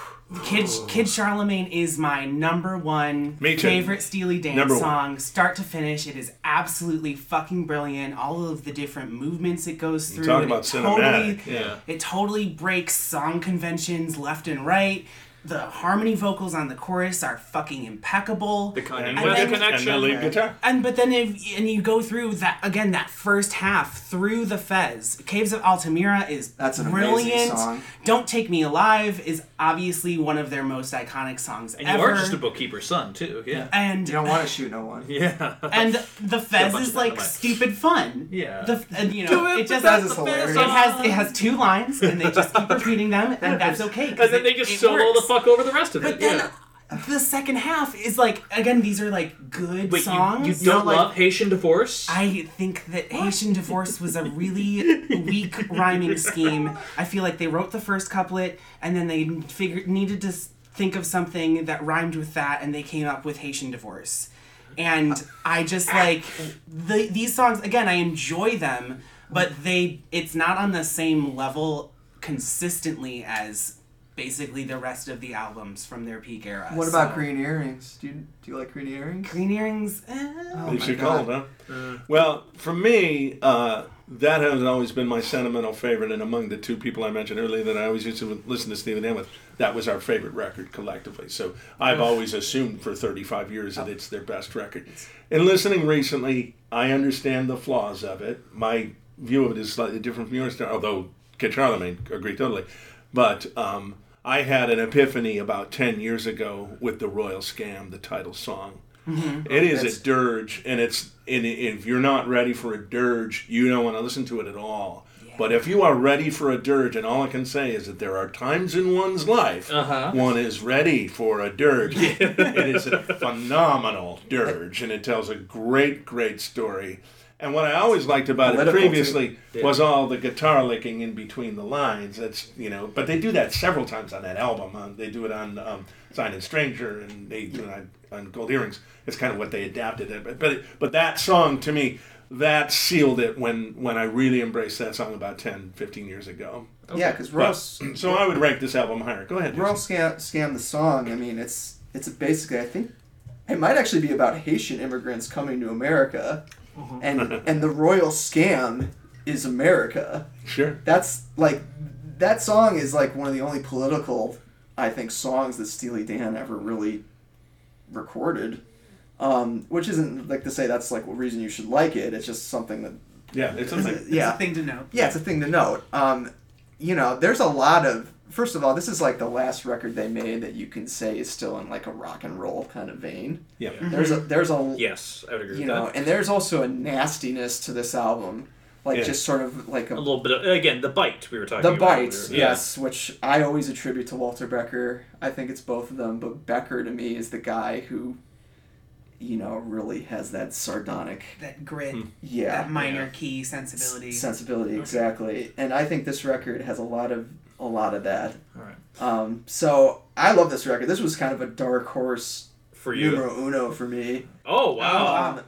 Kid Kid Charlemagne is my number one Me too. favorite Steely Dan Number one. song, start to finish. It is absolutely fucking brilliant. All of the different movements it goes through. talk and about it totally, yeah. It totally breaks song conventions left and right. The harmony vocals on the chorus are fucking impeccable. The Kanye And, And West then- connection. and the lead guitar. And but then if and you go through that again that first half through the Fez, Caves of Altamira is That's an amazing brilliant. song. Don't Take Me Alive is obviously one of their most iconic songs and you are just a bookkeeper's son too. Yeah. and You don't want to shoot no one. Yeah. and the Fez is like dynamite. stupid fun. Yeah. The and you know it, it just has is it has it has two lines and they just keep repeating them and that's okay. 'cause and then it- they just it solo the fuck over the rest of But it. then yeah. the second half is like again these are like good Wait, songs. you, you don't like, love Haitian divorce? I think that Haitian divorce was a really weak rhyming scheme. I feel like they wrote the first couplet and then they figured needed to think of something that rhymed with that and they came up with Haitian divorce. And I just like the these songs again I enjoy them, but they it's not on the same level consistently as basically the rest of the albums from their peak era. What about So- green earrings? Do you do you like green earrings? Green earrings? eh. Oh They my should God. call it, huh? Well, for me, uh, that has always been my sentimental favorite, and among the two people I mentioned earlier that I always used to listen to Steely Dan with, that was our favorite record collectively. So I've always assumed for 35 years that it's their best record. In listening recently, I understand the flaws of it. My view of it is slightly different from yours, although Kid Charlemagne agree totally. But um, I had an epiphany about 10 years ago with the Royal Scam, the title song. It is That's- a dirge, and it's and if you're not ready for a dirge, you don't want to listen to it at all. But if you are ready for a dirge, and all I can say is that there are times in one's life Uh-huh. one is ready for a dirge. it is a phenomenal dirge, and it tells a great, great story. And what I always liked about it Political, too. previously was all the guitar licking in between the lines. That's you know, but they do that several times on that album. Um, they do it on um, "Sign in Stranger" and they do it on, on "Gold Earrings." It's kind of what they adapted it. But but but that song to me, that sealed it when when I really embraced that song about 10, 15 years ago. Yeah, because But, Royal, so I would rank this album higher. Go ahead. Royal Jason. Scam, Scam the song. I mean, it's it's basically I think it might actually be about Haitian immigrants coming to America, and and the Royal Scam is America. Sure. That's like that song is like one of the only political I think songs that Steely Dan ever really recorded. Um, which isn't like to say that's like what reason you should like it. It's just something that Yeah, it's a thing. It's Yeah. a thing to know. yeah, it's a thing to note. Um, you know, there's a lot of. First of all, this is like the last record they made that you can say is still in like a rock and roll kind of vein. Yeah. Mm-hmm. There's a there's a yes, I would agree you with know, that. and there's also a nastiness to this album, like Yeah. just sort of like A a, little bit of, again, the bite we were talking the about. bites, earlier. Yeah. yes, which I always attribute to Walter Becker. I think it's both of them, but Becker to me is the guy who, you know, really has that sardonic, That grit, hmm. yeah, that minor Yeah. key sensibility. sensibility exactly and i think this record has a lot of a lot of that All right. um, so i love this record this was kind of a dark horse For you. numero uno for me Oh, wow. um,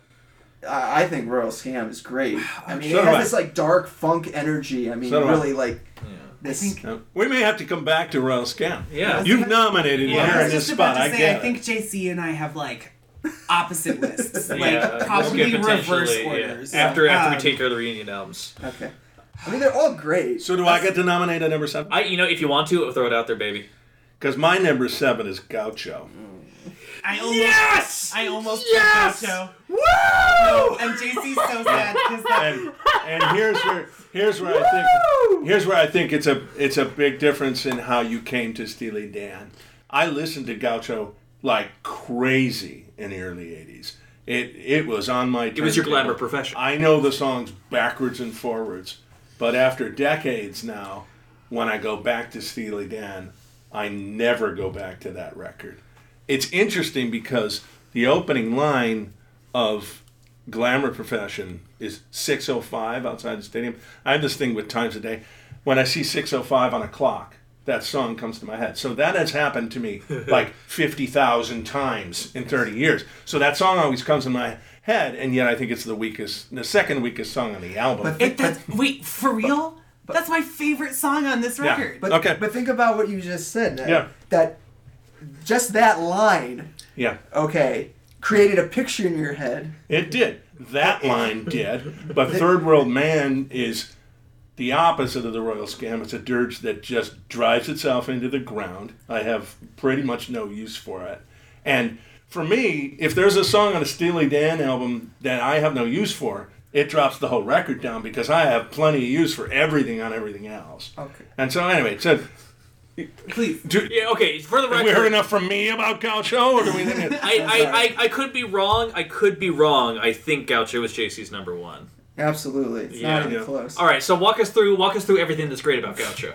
I, I think royal scam is great i mean So it do I. has this like dark funk energy i mean So do I. really like Yeah. this think- Uh, we may have to come back to Royal Scam. Yeah. You've nominated Yeah. here in this spot. to I say, I get think. JC and I have like opposite lists, like Yeah, probably this reverse potentially- yeah. orders. After after Um, we take care of the reunion albums. okay i mean they're all great So do I get to nominate a number seven? I, you know, if you want to, throw it out there, baby. Because my number seven is Gaucho. I almost, Yes! I almost Yes! put Gaucho. Woo! And JC's so sad because that uh, And and here's where here's where I think here's where I think it's a it's a big difference in how you came to Steely Dan. I listened to Gaucho like crazy in the early '80s. It it was on my. It was your glamour profession. I know the songs backwards and forwards, but after decades now, when I go back to Steely Dan, I never go back to that record. It's interesting because the opening line of Glamour Profession is 6:05 outside the stadium. I have this thing with times a day. When I see 6:05 on a clock, that song comes to my head. So that has happened to me like 50,000 times in 30 years. So that song always comes in my head, and yet I think it's the weakest, the second weakest song on the album. But- it, that's, wait for real. That's my favorite song on this Yeah. record. but, Okay. but think about what you just said that, Yeah. that just that line yeah. okay created a picture in your head It did. That line did. But Third World Man is the opposite of the Royal Scam. It's a dirge that just drives itself into the ground. I have pretty much no use for it. And for me, if there's a song on a Steely Dan album that I have no use for, it drops the whole record down because I have plenty of use for everything on everything else. Okay. And so anyway, so Please. do, Yeah, okay. For the have we heard enough from me about Gaucho, or do we? I, I, I, I could be wrong. I could be wrong. I think Gaucho was JC's number one. Absolutely. It's Yeah. not even Yeah. close. All right, so walk us through walk us through everything that's great about Gaucho.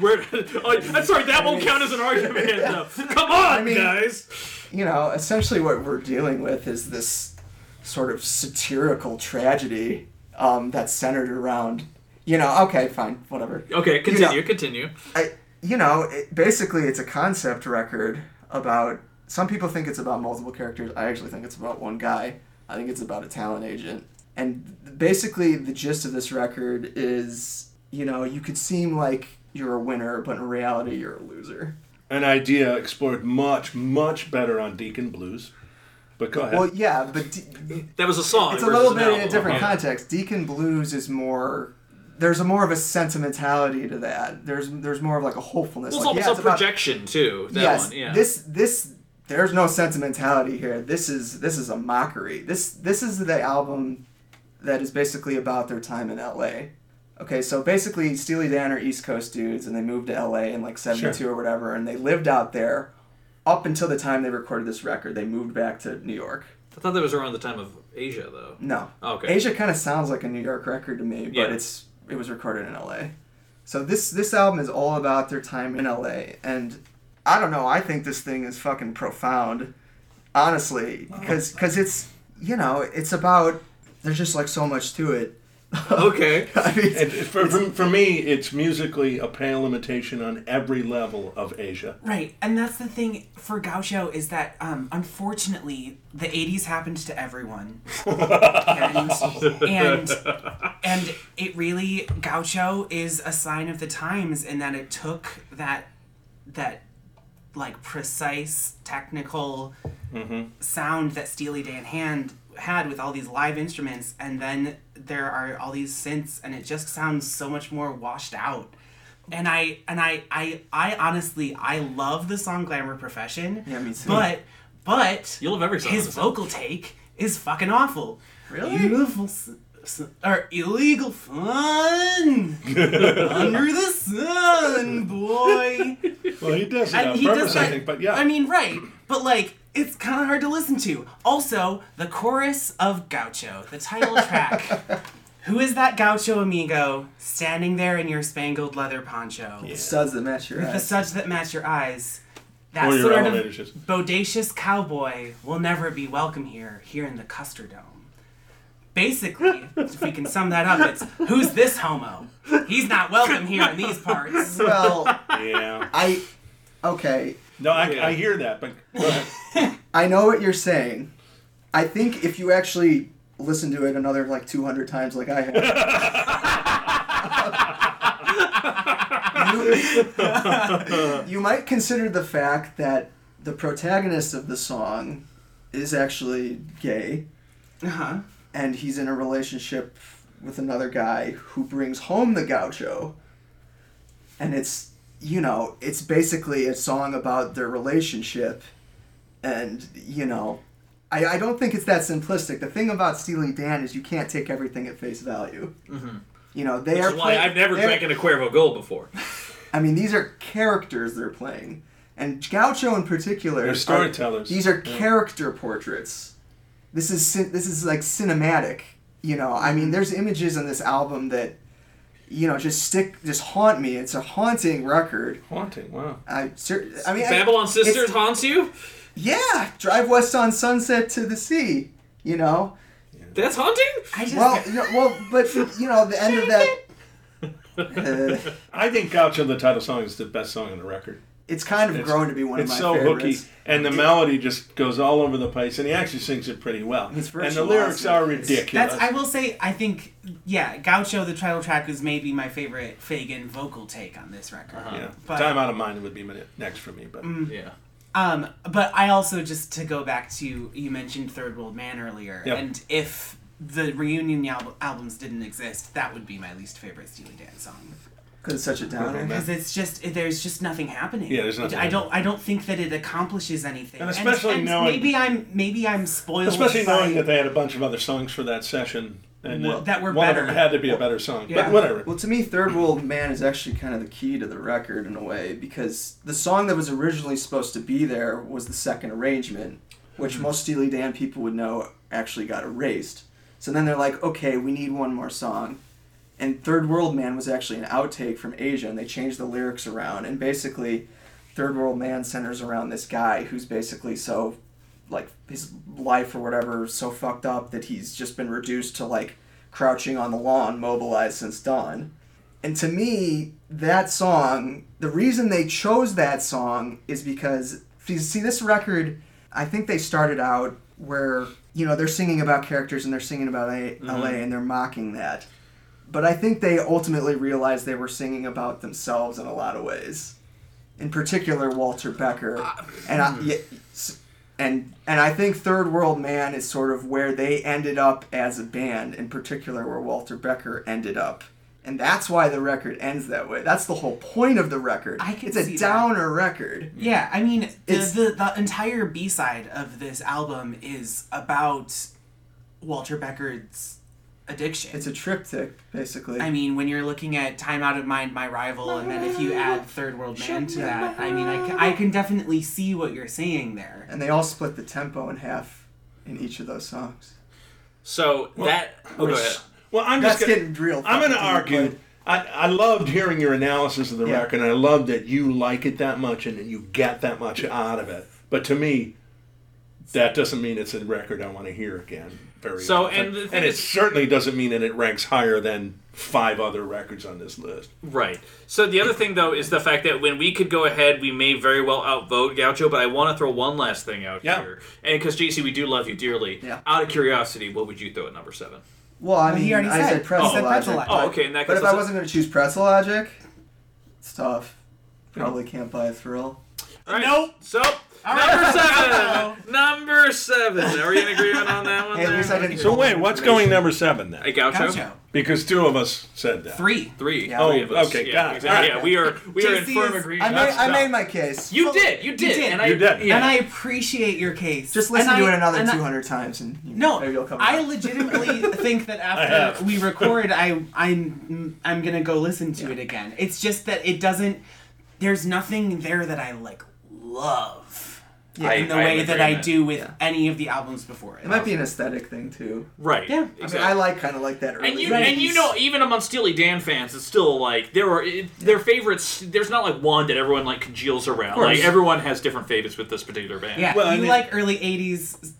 Where, I'm sorry, that won't count as an argument. Though. Come on, mean- guys. You know, essentially what we're dealing with is this sort of satirical tragedy um, that's centered around, you know, okay, fine, whatever. Okay, continue, know- continue. I, you know, it, basically it's a concept record about. Some people think it's about multiple characters. I actually think it's about one guy. I think it's about a talent agent. And basically, the gist of this record is, you know, you could seem like you're a winner, but in reality, you're a loser. An idea explored much, much better on Deacon Blues. But go ahead. Well, yeah, but D- That was a song. it's a little bit in a different Okay. context. Deacon Blues is more. There's a more of a sentimentality to that. There's there's more of like a hopefulness. Well, it's like, almost yeah, a it's about- projection too. That yes, one, yeah. this this there's no sentimentality here. This is this is a mockery. This this is the album that is basically about their time in L.A. Okay, so basically Steely Dan are East Coast dudes, and they moved to L.A. in like '72 Sure. or whatever, and they lived out there up until the time they recorded this record. They moved back to New York. I thought that was around the time of Aja, though. No, oh, Okay. Aja kind of sounds like a New York record to me, but Yeah. it's it was recorded in L.A. So this this album is all about their time in L.A. and I don't know. I think this thing is fucking profound, honestly, because cause it's you know it's about there's just like so much to it. Okay. I mean, And for, for, for me, it's musically a pale imitation on every level of Aja. Right, and that's the thing for Gaucho is that um, unfortunately the '80s happened to everyone, and, and and it really Gaucho is a sign of the times in that it took that that like precise technical sound that Steely Dan hand had with all these live instruments, and then there are all these synths, and it just sounds so much more washed out. And I and I I I honestly I love the song "Glamour Profession." Yeah, me too. But but You love every song. his on this vocal take is fucking awful. Really? Beautiful s- s- or illegal fun under the sun, boy. Well, he does it And on he purpose, does I that- think. But yeah, I mean, right, but like it's kind of hard to listen to. Also, the chorus of Gaucho, the title track. Who is that Gaucho amigo standing there in your spangled leather poncho? The studs that match your eyes. The eyes. suds that match your eyes. That Or your sort of elevator bodacious cowboy will never be welcome here, here in the Custer Dome. Basically, if we can sum that up, it's who's this homo? He's not welcome here in these parts. Well, yeah. I okay. No, I, Yeah. I hear that, but go ahead. I know what you're saying. I think if you actually listen to it another like 200 times, like I have, you, you might consider the fact that the protagonist of the song is actually gay, Uh-huh. and he's in a relationship with another guy who brings home the gaucho. And it's, you know, it's basically a song about their relationship. And, you know, I, I don't think it's that simplistic. The thing about Steely Dan is you can't take everything at face value. Mm-hmm. You know, they Which are is why play- I've never drank in a Cuervo Gold before. I mean, these are characters they're playing. And Gaucho in particular. They're are- storytellers. these are Yeah. character portraits. This is this is like cinematic. You know, I mean, mm-hmm. there's images on this album that, you know, just stick, just haunt me. It's a haunting record. Haunting, wow. I, I mean, I- Babylon Sisters haunts you? Yeah, drive west on Sunset to the sea. You know, That's haunting? I just well, you know, well, but you know, the end of that. Uh, I think Gaucho, the title song, is the best song on the record. it's kind of It's- grown to be one of It's my so favorites. hooky, and the melody just goes all over the place, and he actually sings it pretty well. It's And the lyrics are ridiculous. That's I will say I think yeah, Gaucho the title track is maybe my favorite Fagen vocal take on this record. yeah. But- Time Out of Mind would be my next for me, but Yeah. Um, but I also just to go back to you mentioned Third World Man earlier, Yep. and if the reunion al- albums didn't exist, that would be my least favorite Steely Dan song. Because it's such a downer. Because it's just there's just nothing happening. Yeah, there's nothing I don't I don't think that it accomplishes anything. And especially knowing- maybe I'm maybe I'm spoiled. Especially by- knowing that they had a bunch of other songs for that session, and Well, that were one better. of them had to be a better song. Yeah. But whatever. Well, to me, Third World Man is actually kind of the key to the record in a way because the song that was originally supposed to be there was the second arrangement, which hmm. most Steely Dan people would know actually got erased. So then they're like, okay, we need one more song. And Third World Man was actually an outtake from Aja, and they changed the lyrics around. And basically, Third World Man centers around this guy who's basically so, like, his life or whatever is so fucked up that he's just been reduced to, like, crouching on the lawn, mobilized since dawn. And to me, that song, the reason they chose that song is because, you see, this record, I think they started out where, you know, they're singing about characters and they're singing about LA mm-hmm. and they're mocking that. But I think they ultimately realized they were singing about themselves in a lot of ways. In particular, Walter Becker. Uh, and I, hmm. yeah, s- and and I think Third World Man is sort of where they ended up as a band, in particular where Walter Becker ended up. And that's why the record ends that way. That's the whole point of the record. I can it's a see that. downer record. Yeah, I mean, the, the, the entire B side of this album is about Walter Becker's addiction. It's a triptych, basically. I mean, when you're looking at Time Out of Mind, My Rival, and then if you add Third World Man to that, I mean, I can, definitely see what you're saying there. and they all split the tempo in half in each of those songs. So that. Oh, go ahead. Well, I'm That's just gonna, getting real. I'm going to argue. deep, I, I loved hearing your analysis of the Yeah. record, and I love that you like it that much and that you get that much out of it. But to me, that doesn't mean it's a record I want to hear again. Very So, often. and the thing and it is- certainly doesn't mean that it ranks higher than five other records on this list. Right. So the other thing, though, is the fact that when we could go ahead, we may very well outvote Gaucho. But I want to throw one last thing out Yeah. here, and because JC, we do love you dearly. Yeah. Out of curiosity, what would you throw at number seven? Well, I Well, he mean, already I said- said pretzel he said logic. pretzel logic. Oh, okay. In that But if I wasn't going to choose pretzel logic, it's tough. Probably can't buy a thrill. All right. Nope. So number seven. number seven. Are we in agreement on that one? Hey, at there? least I didn't. So wait, what's going number seven then? A Gaucho. Gaucho. Because two of us said that. Three. Three. Yeah. Oh, Three Oh, of us. okay, Yeah, got it. exactly. All Yeah, we are we are in JC firm is- agreement. I made, I made my case. You did. You did. did. And I, You did. Yeah. And I appreciate your case. Just listen And to I- it another and I- 200 times and you, No, maybe you'll come I around. legitimately think that have. after we record, I I'm I'm gonna go listen to Yeah. it again. It's just that it doesn't. There's nothing there that I like love Yeah, in the I way that I do with Yeah. any of the albums before it. It might be an aesthetic thing too. right. Yeah. I mean, I mean, I like kind of like that early. and you 80s. and you know even among Steely Dan fans, it's still like there are it, their favorites. There's not like one that everyone like congeals around. course. Like everyone has different favorites with this particular band. Yeah, Well, I you mean- like early '80s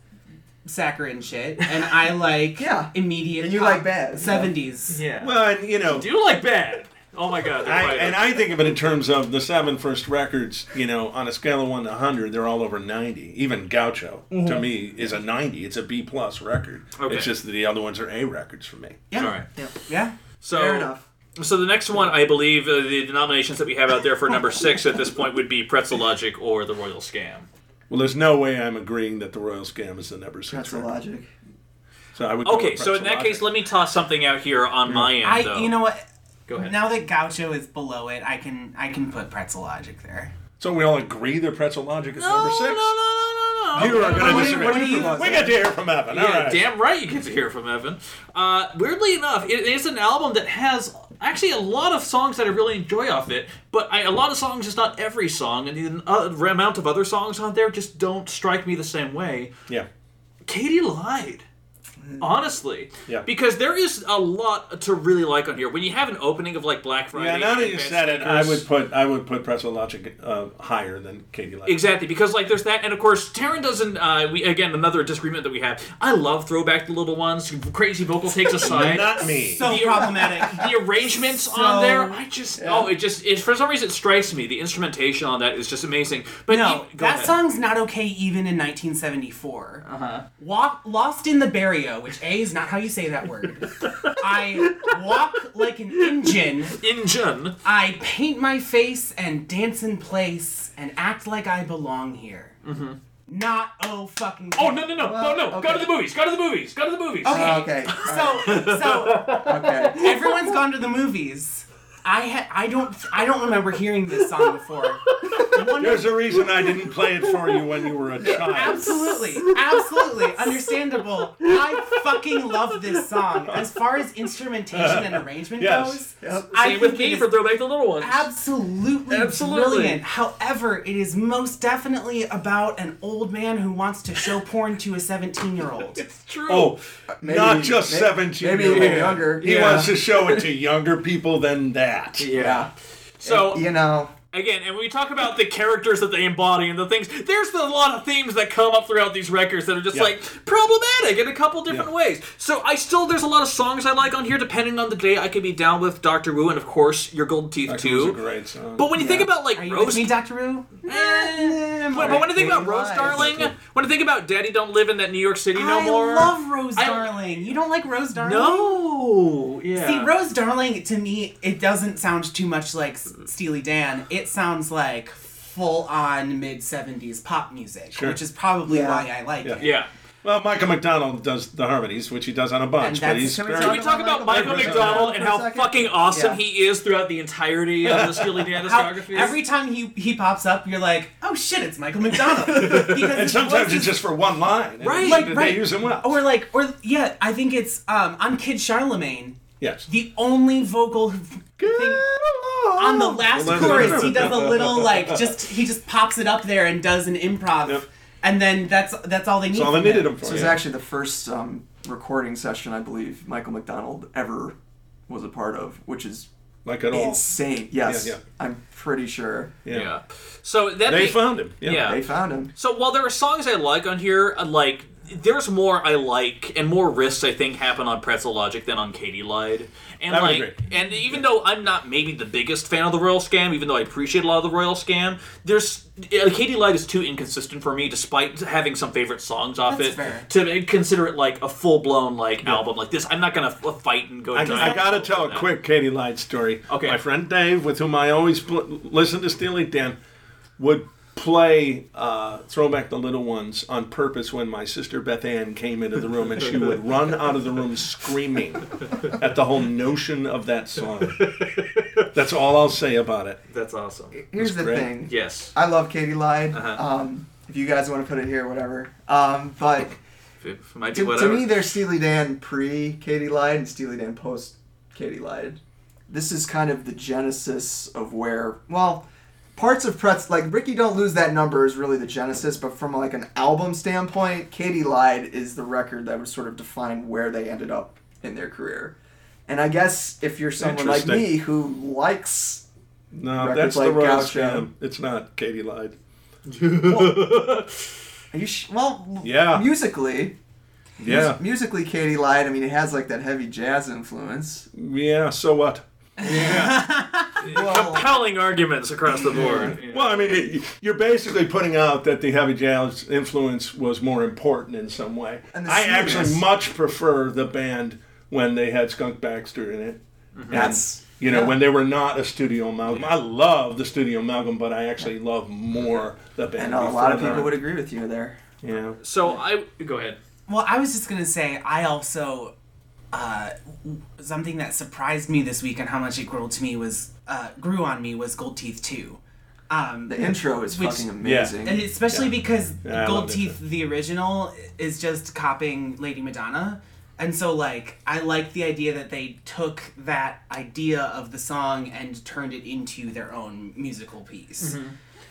saccharine shit, and I like Yeah. immediate. And you pop like bad, '70s. Yeah. Well, and you know, do you like bad? Oh my god. I, and I think of it in terms of the seven first records. You know, on a scale of one to hundred, they're all over ninety. Even Gaucho to me is a ninety. It's a B plus record. Okay. It's just that the other ones are A records for me. Yeah, All right. yeah. So Fair enough. So the next one, I believe, uh, the denominations that we have out there for number six at this point would be Pretzel Logic or The Royal Scam. Well, there's no way I'm agreeing that the Royal Scam is the number six That's the record. logic. So I would. Okay, so in Pretzel that case, let me toss something out here on my end. I, though. you know what? Go ahead. Now that Gaucho is below it, I can I can put Pretzel Logic there. So we all agree that Pretzel Logic is no, number six. no, no, no, no. You are going to What do you- disagree. what do you we get to hear from Evan. All Yeah, right. damn right you get to hear from Evan. Uh, weirdly enough, it is an album that has actually a lot of songs that I really enjoy off it, but I, a lot of songs, just not every song, and the uh, amount of other songs on there just don't strike me the same way. Yeah. Katy lied. Honestly, Yeah. because there is a lot to really like on here. When you have an opening of like Black Friday, Yeah, now that you said it, I would put I would put Pretzel Logic uh, higher than Katy Lied. Exactly, because like there's that, and of course Taran doesn't. Uh, we again another disagreement that we have. I love throwback the little ones, crazy vocal takes aside. Not me. So The- problematic. the arrangements So- on there, I just oh, it just it for some reason it strikes me. The instrumentation on that is just amazing. But No, you- that ahead. song's not okay even in 1974. Uh-huh. Walk, Lost in the Barrio, which A is not how you say that word. I walk like an engine. engine. I paint my face and dance in place and act like I belong here. Mm-hmm. not oh fucking. Oh no no no Well, no no! Go to the movies. Go to the movies. Go to the movies. Okay. Okay. So so Okay. everyone's gone to the movies. I ha- I don't I don't remember hearing this song before. One There's a reason I didn't play it for you when you were a child. Absolutely, absolutely understandable. I fucking love this song. As far as instrumentation and arrangement Yes. goes, Yep. I Same with think it me is for Throwback the Little Ones. absolutely, Absolutely. brilliant. However, it is most definitely about an old man who wants to show porn to a 17 year old. It's true. Oh, Maybe- not just 17 maybe year even old. younger. He Yeah. wants to show it to younger people than that. Yeah. So you know, again, and when we talk about the characters that they embody and the things, there's a lot of themes that come up throughout these records that are just Yeah. like problematic in a couple different Yeah. ways. So I still there's a lot of songs I like on here. Depending on the day, I could be down with Doctor Wu and of course Your Golden Teeth That too. a great song. But when you think about like Are you Rose, me, Dr. Wu? Eh, but, but when I think about Rose Lies. Darling, when I think about Daddy Don't Live in that New York City no I more. love Rose I- Darling. You don't like Rose Darling? No, yeah. See, Rose Darling, to me, it doesn't sound too much like Steely Dan. It sounds like full on mid 70s pop music, Sure. which is probably Yeah. why I like Yeah. it. yeah. well, Michael McDonald does the harmonies, which he does on a bunch, but he's Can we very- Can we Talk talk about about Michael Michael McDonald McDonald and how fucking awesome Yeah. he is throughout the entirety of the Steely Dan How- discography? every time he, he pops up, you're like, oh shit, it's Michael McDonald. And sometimes it's just for one line. and Right. they- Like, they right. use him well. Or like, or yeah, I think it's um, on Kid Charlemagne. Yes. The only vocal thing on the last Well, chorus, he does a little like just he just pops it up there and does an improv, Yep. and then that's that's all they need. That's all they from needed him. him for. this was yeah. actually the first um, recording session I believe Michael McDonald ever was a part of, which is like at all. insane. Yes, Yeah, yeah. I'm pretty sure yeah. So that They ma- found him. Yeah. Yeah. they found him. So while there are songs I like on here, uh, like there's more I like and more risks I think happen on Pretzel Logic than on Katy Lied. And I like, agree. and even though I'm not maybe the biggest fan of the Royal Scam, even though I appreciate a lot of the Royal Scam, there's uh, Katie Lied is too inconsistent for me, despite having some favorite songs off That's it, fair. to consider it like a full blown like album like this. I'm not gonna f- fight and go. I, giant I gotta tell a that. quick Katy Lied story. Okay. My friend Dave, with whom I always pl- listen to Steely Dan, would play uh, Throwback the Little Ones on purpose when my sister Beth Ann came into the room and she would run out of the room screaming at the whole notion of that song. That's all I'll say about it. That's awesome. Here's the great. thing. Yes. I love Katy Lied. Uh-huh. Um, if you guys want to put it here, whatever. Um, but If it might to, to whatever. me, there's Steely Dan pre Katy Lied and Steely Dan post Katy Lied. This is kind of the genesis of where, well, parts of Pretz, like Rikki Don't Lose That Number is really the genesis, but from like an album standpoint, Katy Lied is the record that would sort of define where they ended up in their career. And I guess if you're someone like me who likes No, that's the like Royal Gaucho. Scam. It's not Katy Lied. Are you sh- well, Yeah. musically, Yeah. mus- musically, Katy lied. I mean, it has like that heavy jazz influence. Yeah, so what? Well, compelling arguments across the board. Yeah. Well, I mean, it, you're basically putting out that the heavy jazz influence was more important in some way. And I actually much prefer the band when they had Skunk Baxter in it. Mm-hmm. And, That's- you know yeah. when they were not a studio amalgam. I love the studio amalgam, but I actually love more the band. and a lot of people that. would agree with you there. Yeah. So I go ahead. Well, I was just gonna say, I also uh, something that surprised me this week and how much it grew to me was uh, grew on me was Gold Teeth Two. Um, The intro is Which- fucking amazing. and especially Yeah. because Yeah, Gold Teeth, the original, is just copying Lady Madonna. And so, like, I like the idea that they took that idea of the song and turned it into their own musical piece. Mm-hmm.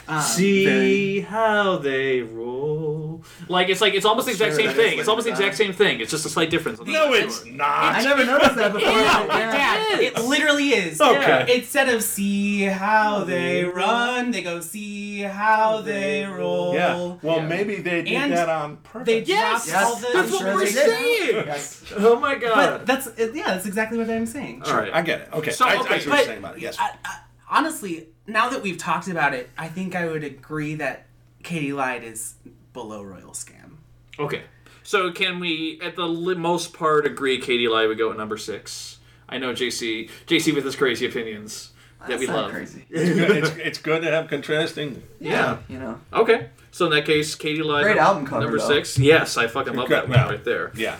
Um, See very- how they roll. Like it's like it's almost the exact Sure, same thing. like It's almost the exact same thing. It's just a slight difference. No, it's I not. I never noticed that before. Yeah, Yeah. Dad, it literally is. Okay. Instead of see how they run, they go see how they roll. Yeah. Well, Yeah. maybe they did And that on purpose. They Yes, dropped all yes, the. That's what we're saying. Yes. Oh my god. But that's yeah, that's exactly what I'm saying. All right. I get it. Okay. So, I, I okay, see what you're but- saying about it. Yes. I, I, honestly, now that we've talked about it, I think I would agree that Katy Lied is below Royal Scam. Okay. So can we, at the li- most part, agree Katy Lie would go at number six? I know JC, JC with his crazy opinions. that we That's not love. crazy. It's good, it's, it's good to have contrasting. Yeah. You know. Okay. So in that case, Katy lied. Great number, album cover, Number though. six. Yes, I fucking love that one no. right there. Yeah.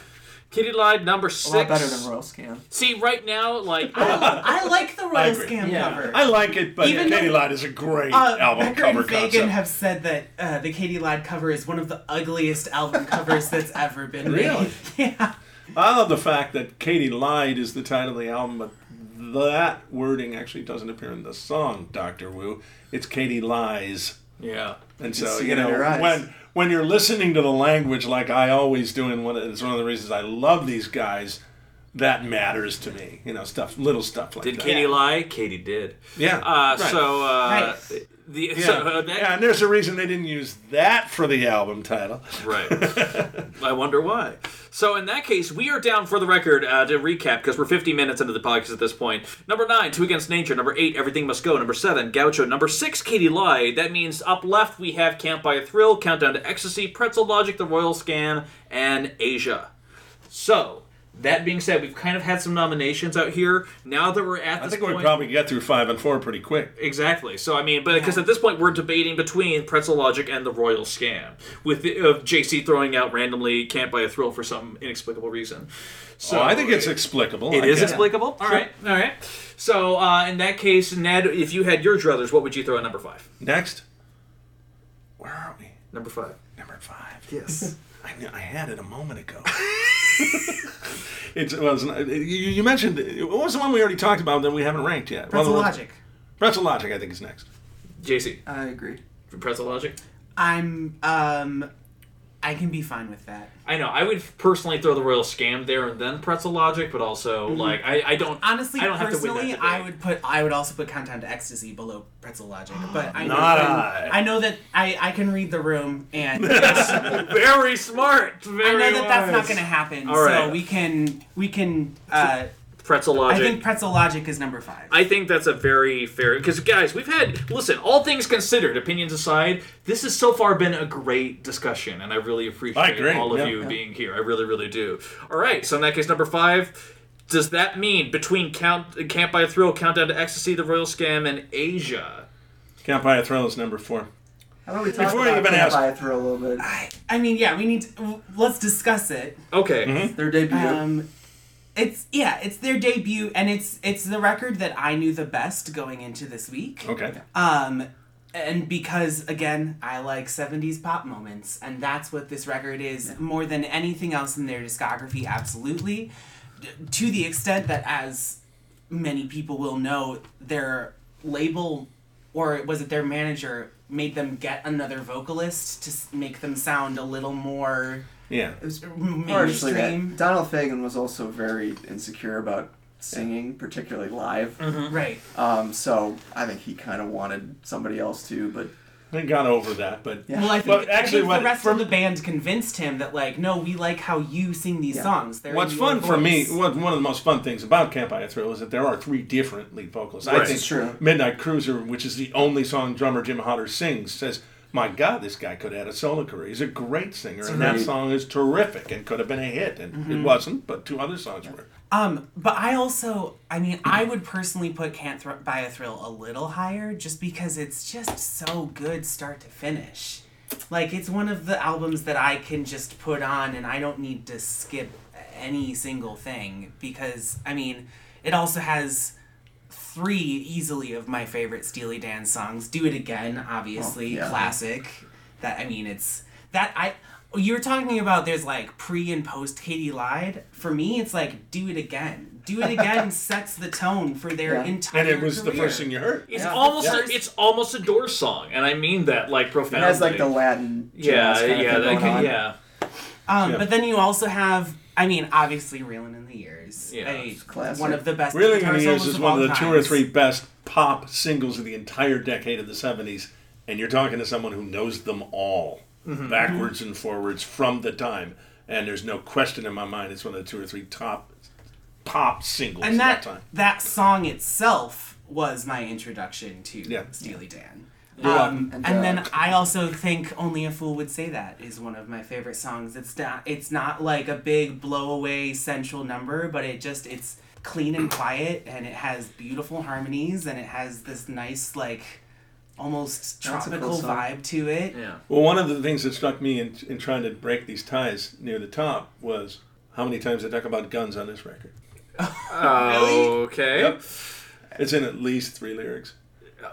Katy lied. Number six. A six. lot better than Royal Scam. See, right now, like I like the I Royal. Scam Yeah. cover. I like it, but Even Katy though- Lied is a great Uh, album Becker cover and Fagen concept. have said that uh, the Katy Lied cover is one of the ugliest album covers that's ever been Really? made. Yeah. I love the fact that Katy Lied is the title of the album, but that wording actually doesn't appear in the song Doctor Wu. It's Katy Lies. yeah. And can so you know your eyes. when when you're listening to the language like I always do, and one of, it's one of the reasons I love these guys. That matters to me, you know, stuff, little stuff like Did that. Katy lie? Katy did. Yeah, Uh, right. So uh, Right. The yeah. so, uh, that, yeah, and there's a reason they didn't use that for the album title. Right. I wonder why. So in that case, we are down for the record uh, to recap because we're 50 minutes into the podcast at this point. Number nine, Two Against Nature. Number eight, Everything Must Go. Number seven, Gaucho. Number six, Katy Lie. That means up left we have Can't Buy a Thrill, Countdown to Ecstasy, Pretzel Logic, The Royal Scam, and Aja. So. That being said, we've kind of had some nominations out here. Now that we're at I this think point, we'd probably get through five and four pretty quick. Exactly. So I mean, but because at this point we're debating between Pretzel Logic and the Royal Scam, with the, of JC throwing out randomly "Can't Buy a Thrill" for some inexplicable reason. So So I think it's explicable. it I is get explicable. All right, all right. So uh, in that case, Ned, if you had your druthers, what would you throw at number five? Next, where are we? Number five. Number five. Yes. I, knew, I had it a moment ago. it's, it was, you, you mentioned, what was the one we already talked about that we haven't ranked yet? Pretzel Well, the- Logic. Pretzel Logic, I think, is next. JC I agree. for Pretzel Logic. I'm um I can be fine with that. I know. I would personally throw the Royal Scam there and then Pretzel Logic, but also like I, I don't Honestly, I don't have to win personally, that I would put I would also put Countdown to Ecstasy below Pretzel Logic. But I know Not that, I. I know that I, I can read the room and very smart. Very I know that that's not going to happen. All right. So we can we can. Uh, Pretzel I think Pretzel Logic is number five. I think that's a very fair because guys, we've had listen. All things considered, opinions aside, this has so far been a great discussion, and I really appreciate I all of yeah, you yeah. being here. I really, really do. All right, so in that case, number five. Does that mean between Count Can't Buy a Thrill, Countdown to Ecstasy, The Royal Scam, and Aja? Can't Buy a Thrill is number four. How about we talk Before about even Can't ask- Buy a Thrill a little bit? I, I mean, yeah, we need to. Let's discuss it. Okay, Mm-hmm. Their debut. Um, it's yeah, it's their debut, and it's it's the record that I knew the best going into this week. Okay. Um, and because again, I like '70s pop moments, and that's what this record is more than anything else in their discography. Absolutely, to the extent that, as many people will know, their label, or was it their manager, made them get another vocalist to s- make them sound a little more Yeah. it was mainstream. partially that. Donald Fagen was also very insecure about singing, particularly live. Mm-hmm. Right. Um, so I think he kind of wanted somebody else to, but They got over that, but Yeah. Well, I think, But I actually think what- the rest from- of the band convinced him that, like, no, we like how you sing these Yeah. songs. They're what's in your fun for me, what, one of the most fun things about Can't Buy a Thrill is that there are three different lead vocalists. I Right. think It's true. Midnight Cruiser, which is the only song drummer Jim Hodder sings, says, "My God, this guy could have had a solo career. He's a great singer, and that song is terrific and could have been a hit, and Mm-hmm. it wasn't. But two other songs were. Um, but I also, I mean, I would personally put Can't Thr- Buy a Thrill a little higher just because it's just so good start to finish. Like, it's one of the albums that I can just put on and I don't need to skip any single thing because, I mean, it also has three easily of my favorite Steely Dan songs. Do It Again, obviously, Oh, yeah. classic. That, I mean, it's, that, I, you were talking about there's like pre and post Katy lied. For me, it's like do it again. Do it again sets the tone for their Yeah. entire. And it was the first thing you heard. it's Yeah. almost Yeah. a, it's almost a door song, and I mean that like it profoundly. has like the Latin yeah, jazz kind of yeah, thing that going could- on. yeah. Um, Yeah. but then you also have, I mean, obviously, "Reelin' in the Years." Yeah, a- classic. One of the best. Reeling in guitar the Years solos is one of all the two or three best pop singles of the entire decade of the 70s. And you're talking to someone who knows them all, Mm-hmm. backwards and forwards from the time. And there's no question in my mind it's one of the two or three top pop singles And of that that time. that song itself was my introduction to Yeah. Steely Dan. You're Um, and And, then I also think "Only a Fool Would Say That" is one of my favorite songs. It's not it's not like a big blowaway central number, but it just it's clean and quiet, and it has beautiful harmonies, and it has this nice like almost That's a cool tropical vibe to it. Yeah. Well, one of the things that struck me in, in trying to break these ties near the top was how many times they talk about guns on this record. really? Okay. Yep. It's in at least three lyrics.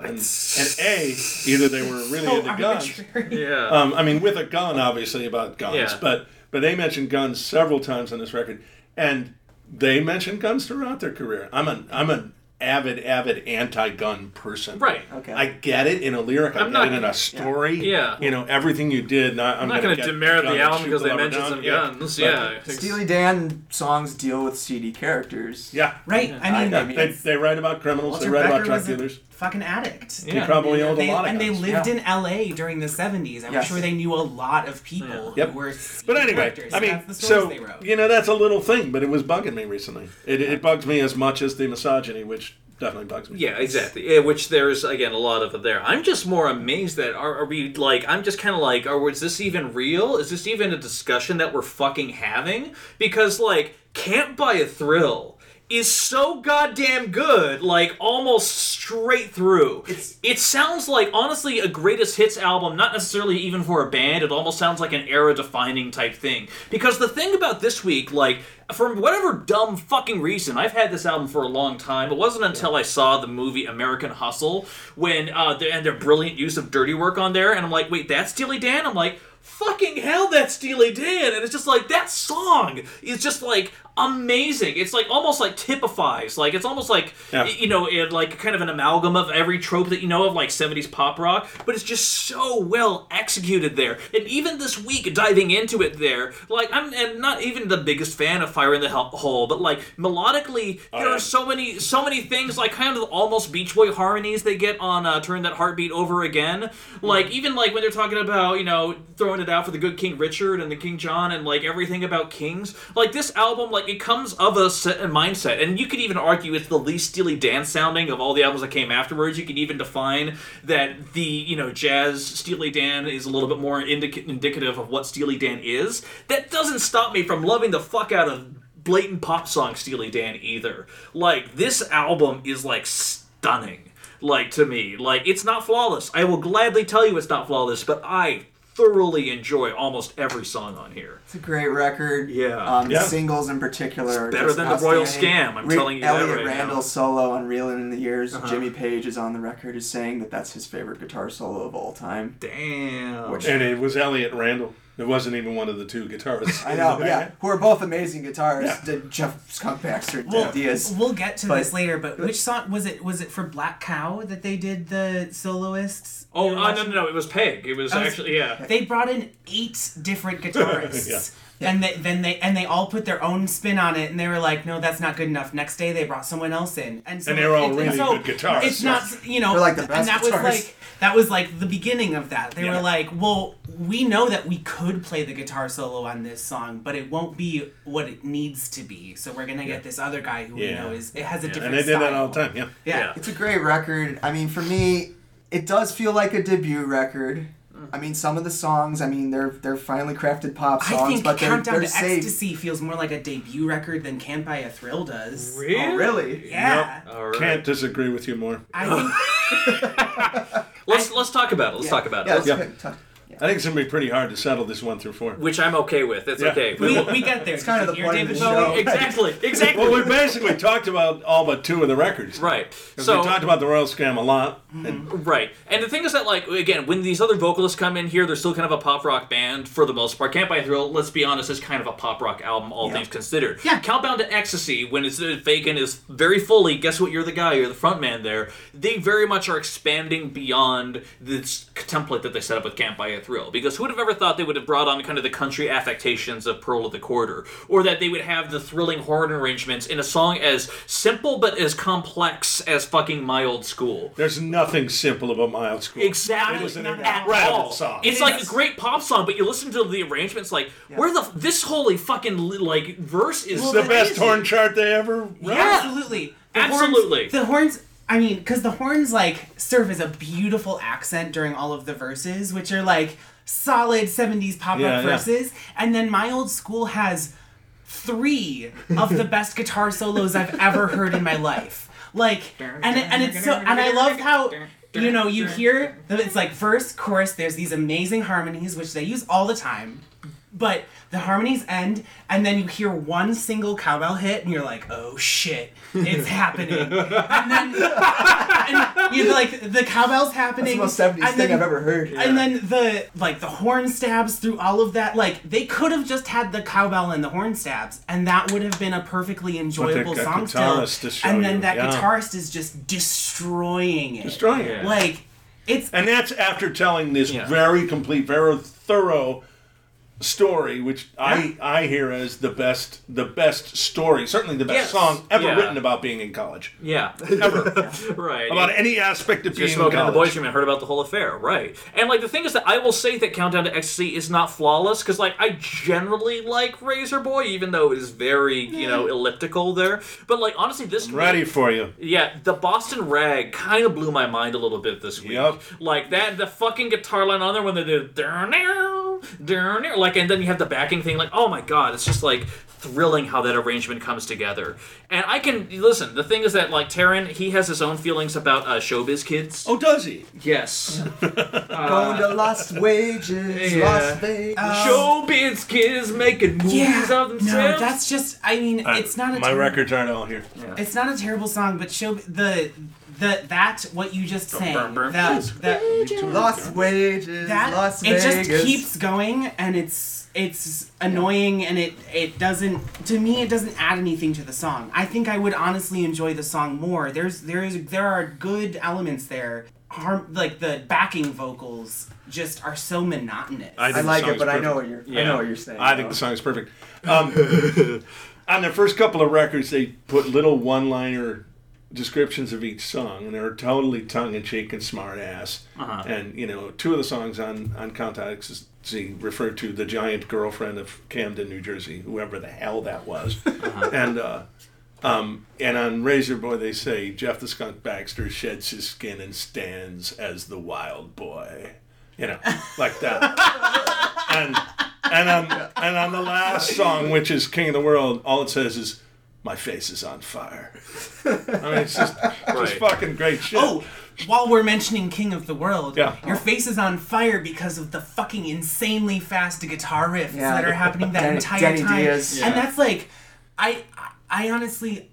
And, and A, either they were really So into guns. Yeah. Um, I mean, with a gun, obviously, about guns. Yeah. But but they mentioned guns several times on this record. And they mentioned guns throughout their career. I'm an I'm an avid, avid anti-gun person. right. Okay. I get it in a lyric. I I'm get not- it in a story. Yeah. You know everything you did. Not, I'm, I'm not going going to to demerit the album because they lover mentioned some Yeah. guns. But- Yeah. Steely Dan songs deal with seedy characters. Yeah. Right. I mean, I Yeah, mean, they, they write about criminals. Walter they write about drug dealers. fucking addict. Yeah. They probably owned They- a lot of and they lived Yeah. in L.A. during the '70s. I'm Yes. sure they knew a lot of people Yep. who were. But anyway, characters. I mean, the so they wrote. you know that's a little thing, but it was bugging me recently. It, it bugs me as much as the misogyny, which definitely bugs me. Yeah, exactly. Yeah, which there's again a lot of there. I'm just more amazed that are, are we like? I'm just kind of like, are is this even real? Is this even a discussion that we're fucking having? Because like, can't buy a thrill is so goddamn good, like almost straight through. It's- it sounds like honestly a greatest hits album, not necessarily even for a band. It almost sounds like an era defining type thing. Because the thing about this week, like for whatever dumb fucking reason, I've had this album for a long time. It wasn't until I saw the movie American Hustle when uh, the, and their brilliant use of dirty work on there, and I'm like, wait, that's Steely Dan. I'm like. Fucking hell, that's Steely Dan, and it's just like that song is just like amazing. It's like almost like typifies, like it's almost like Yeah. you know, it, like kind of an amalgam of every trope that you know of, like 70s pop rock, but it's just so well executed there. And even this week, diving into it there, like, I'm and not even the biggest fan of Fire in the Hole, but like, melodically, there yeah. are so many, so many things, like kind of almost Beach Boy harmonies they get on uh, Turn That Heartbeat Over Again. Like, even like when they're talking about, you know, throwing it out for the good King Richard and the King John and like everything about kings, like this album, like, it comes of a and mindset. And you could even argue it's the least Steely Dan sounding of all the albums that came afterwards. You could even define that the, you know, jazz Steely Dan is a little bit more indic- indicative of what Steely Dan is. That doesn't stop me from loving the fuck out of blatant pop song Steely Dan either. Like, this album is like stunning. Like, to me. Like, it's not flawless. I will gladly tell you it's not flawless, but I thoroughly enjoy almost every song on here. It's a great record. Yeah. Um, Yeah. The singles in particular are better than the Royal. Scam, I'm telling you that Elliott right now. Uh-huh. Solo on Reelin' in the Years. Jimmy Page is on the record is saying that that's his favorite guitar solo of all time. Damn. Which- And it was Elliott Randall. It wasn't even one of the two guitarists. I know, in yeah. Who are both amazing guitarists. Yeah. Did Jeff Skunk Baxter, Well, Ted Dias. we'll get to But- this later, but which song was it? Was it for Black Cow that they did the soloists? Oh, You were uh, no, no, no. It was Peg. It was was- actually, yeah. They brought in eight different guitarists. Yeah. And they, then they and they all put their own spin on it, and they were like, "No, that's not good enough." Next day, they brought someone else in, and so And they were all it- really so good guitarists. It's not, you know, They're like the best and that was like that was like the beginning of that. They Yeah. were like, "Well, we know that we could play the guitar solo on this song, but it won't be what it needs to be. So we're gonna get this other guy who we know is it has a different And they did that all the time. Yeah. Yeah. Yeah. It's a great record. I mean, for me, it does feel like a debut record. Mm. I mean, some of the songs, I mean, they're they're finely crafted pop songs, I think but they're, Countdown they're to safe. Ecstasy feels more like a debut record than Can't Buy a Thrill does. Really? Oh, really? Yeah. All right. Can't disagree with you more. I think Let's let's talk about it. Let's talk about it. Yeah, Let's- it's Yeah. good. Talk- I think it's gonna be pretty hard to settle this one through four. Which I'm okay with. It's Yeah. okay. we, we get there. It's kind of the you hear point of the show. exactly. Exactly. Well, we basically talked about all but two of the records. Right. So we talked about the Royal Scam a lot. And Right. And the thing is that, like, again, when these other vocalists come in here, they're still kind of a pop rock band for the most part. Can't Buy a Thrill, let's be honest, is kind of a pop rock album, all Yeah. things considered. Yeah. Countdown to Ecstasy, when it's uh, Fagen is very fully, guess what, you're the guy, you're the front man there, they very much are expanding beyond this template that they set up with Can't Buy a Thrill. Because who would have ever thought they would have brought on kind of the country affectations of Pearl of the Quarter? Or that they would have the thrilling horn arrangements in a song as simple but as complex as fucking My Old School. there's nothing simple about Mild School. Exactly. It is an at incredible all. song. It's It like a great pop song, but you listen to the arrangements, like where the this holy fucking like verse is It's the best amazing. horn chart they ever wrote. Yeah. Absolutely. The Absolutely. Horns, the horns. I mean, because the horns like serve as a beautiful accent during all of the verses, which are like solid '70s pop Yeah, rock yeah. verses, and then my old school has three of the best guitar solos I've ever heard in my life. Like, and and it's so, and I love how you know you hear that it's like verse, chorus. There's these amazing harmonies which they use all the time, but the harmonies end, and then you hear one single cowbell hit, and you're like, oh shit, it's happening. And then and you're like, the cowbell's happening. That's the most 70s and thing then- I've ever heard. and then the like the horn stabs through all of that. Like they could have just had the cowbell and the horn stabs, and that would have been a perfectly enjoyable gu- song still. And then you, that yeah. guitarist is just destroying it. Destroying it. Like it's And that's after telling this Yeah. very complete, very thorough story, which I I hear as the best the best story, certainly the best Yes. song ever Yeah. written about being in college. Yeah. Ever. right. about any aspect of You're being in smoking in the college. boys' room and heard about the whole affair, right? And like the thing is that I will say that Countdown to Ecstasy is not flawless because like I generally like Razor Boy, even though it is very you know elliptical there. But like honestly, this Ready for you. Yeah, the Boston Rag kind of blew my mind a little bit this week. Yep. Like that, the fucking guitar line on there when they do "Durr-near, durr-near," like, and then you have the backing thing. Like, oh my god, it's just like thrilling how that arrangement comes together. And I can listen. The thing is that like Taran, he has his own feelings about uh, showbiz kids. Oh, does he? Yes, Going to Lost Wages, yeah. Las Vegas. showbiz kids making movies yeah. of themselves. No, that's just. I mean, it's not a. My ter- records aren't all here. It's not a terrible song, but show the the that what you just sang. burn, burn. That that Lost Wages, that Las it Vegas. just keeps going and it's it's annoying and it it doesn't to me it doesn't add anything to the song i think i would honestly enjoy the song more there's there's there are good elements there harm like the backing vocals just are so monotonous I I like it, song's but I know what you're. I know what you're saying. I think the song is perfect. Um, on their first couple of records, they put little one-liner descriptions of each song, and they were totally tongue-in-cheek and smart-ass. Uh-huh. And you know, two of the songs on on Count Ecstasy refer to the giant girlfriend of Camden, New Jersey, whoever the hell that was. And uh, um, and on Razor Boy, they say Jeff the Skunk Baxter sheds his skin and stands as the wild boy. You know, like that. and and on and on the last song, which is King of the World, all it says is, "My face is on fire." I mean, it's just Right. just fucking great shit. oh while we're mentioning king of the world Yeah. your face is on fire because of the fucking insanely fast guitar riffs Yeah. that are happening that Denny- entire Denny time Dias. and Yeah. that's like I I honestly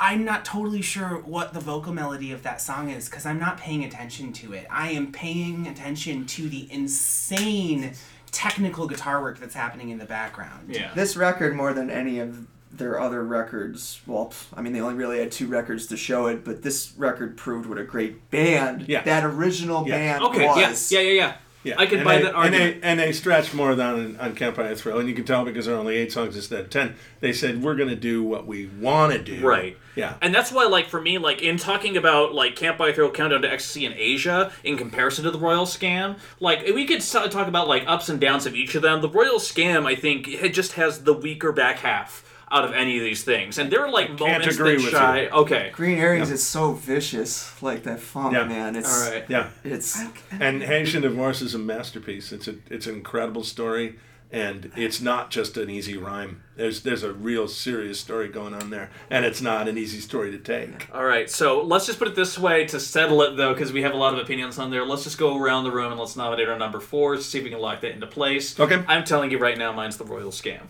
I'm not totally sure what the vocal melody of that song is because I'm not paying attention to it. I am paying attention to the insane technical guitar work that's happening in the background. yeah. This record, more than any of their other records, well, I mean, they only really had two records to show it, but this record proved what a great band Yeah. that original Yeah. band Okay. was. Yeah. Yeah. Yeah. Yeah. Yeah, I can and buy they, that and argument. they, and they stretched more than on, on Can't Buy a Thrill, and you can tell because there are only eight songs instead of ten. They said we're going to do what we want to do. Right. Yeah. And that's why, like, for me, like, in talking about, like, Can't Buy a Thrill Countdown to Ecstasy in Aja in comparison to the Royal Scam, like, we could talk about, like, ups and downs of each of them. The Royal Scam, I think, it just has the weaker back half out of any of these things. And there are, like, moments agree that with shy. you. Okay. Green Earrings Yeah. is so vicious, like that funk, Yeah. man. It's All right. yeah. It's And Haitian Divorce is a masterpiece. It's a it's an incredible story, and it's not just an easy rhyme. There's there's a real serious story going on there, and it's not an easy story to take. All right, so let's just put it this way to settle it, though, because we have a lot of opinions on there. Let's just go around the room and let's nominate our number four, see if we can lock that into place. Okay. I'm telling you right now, mine's the Royal Scam.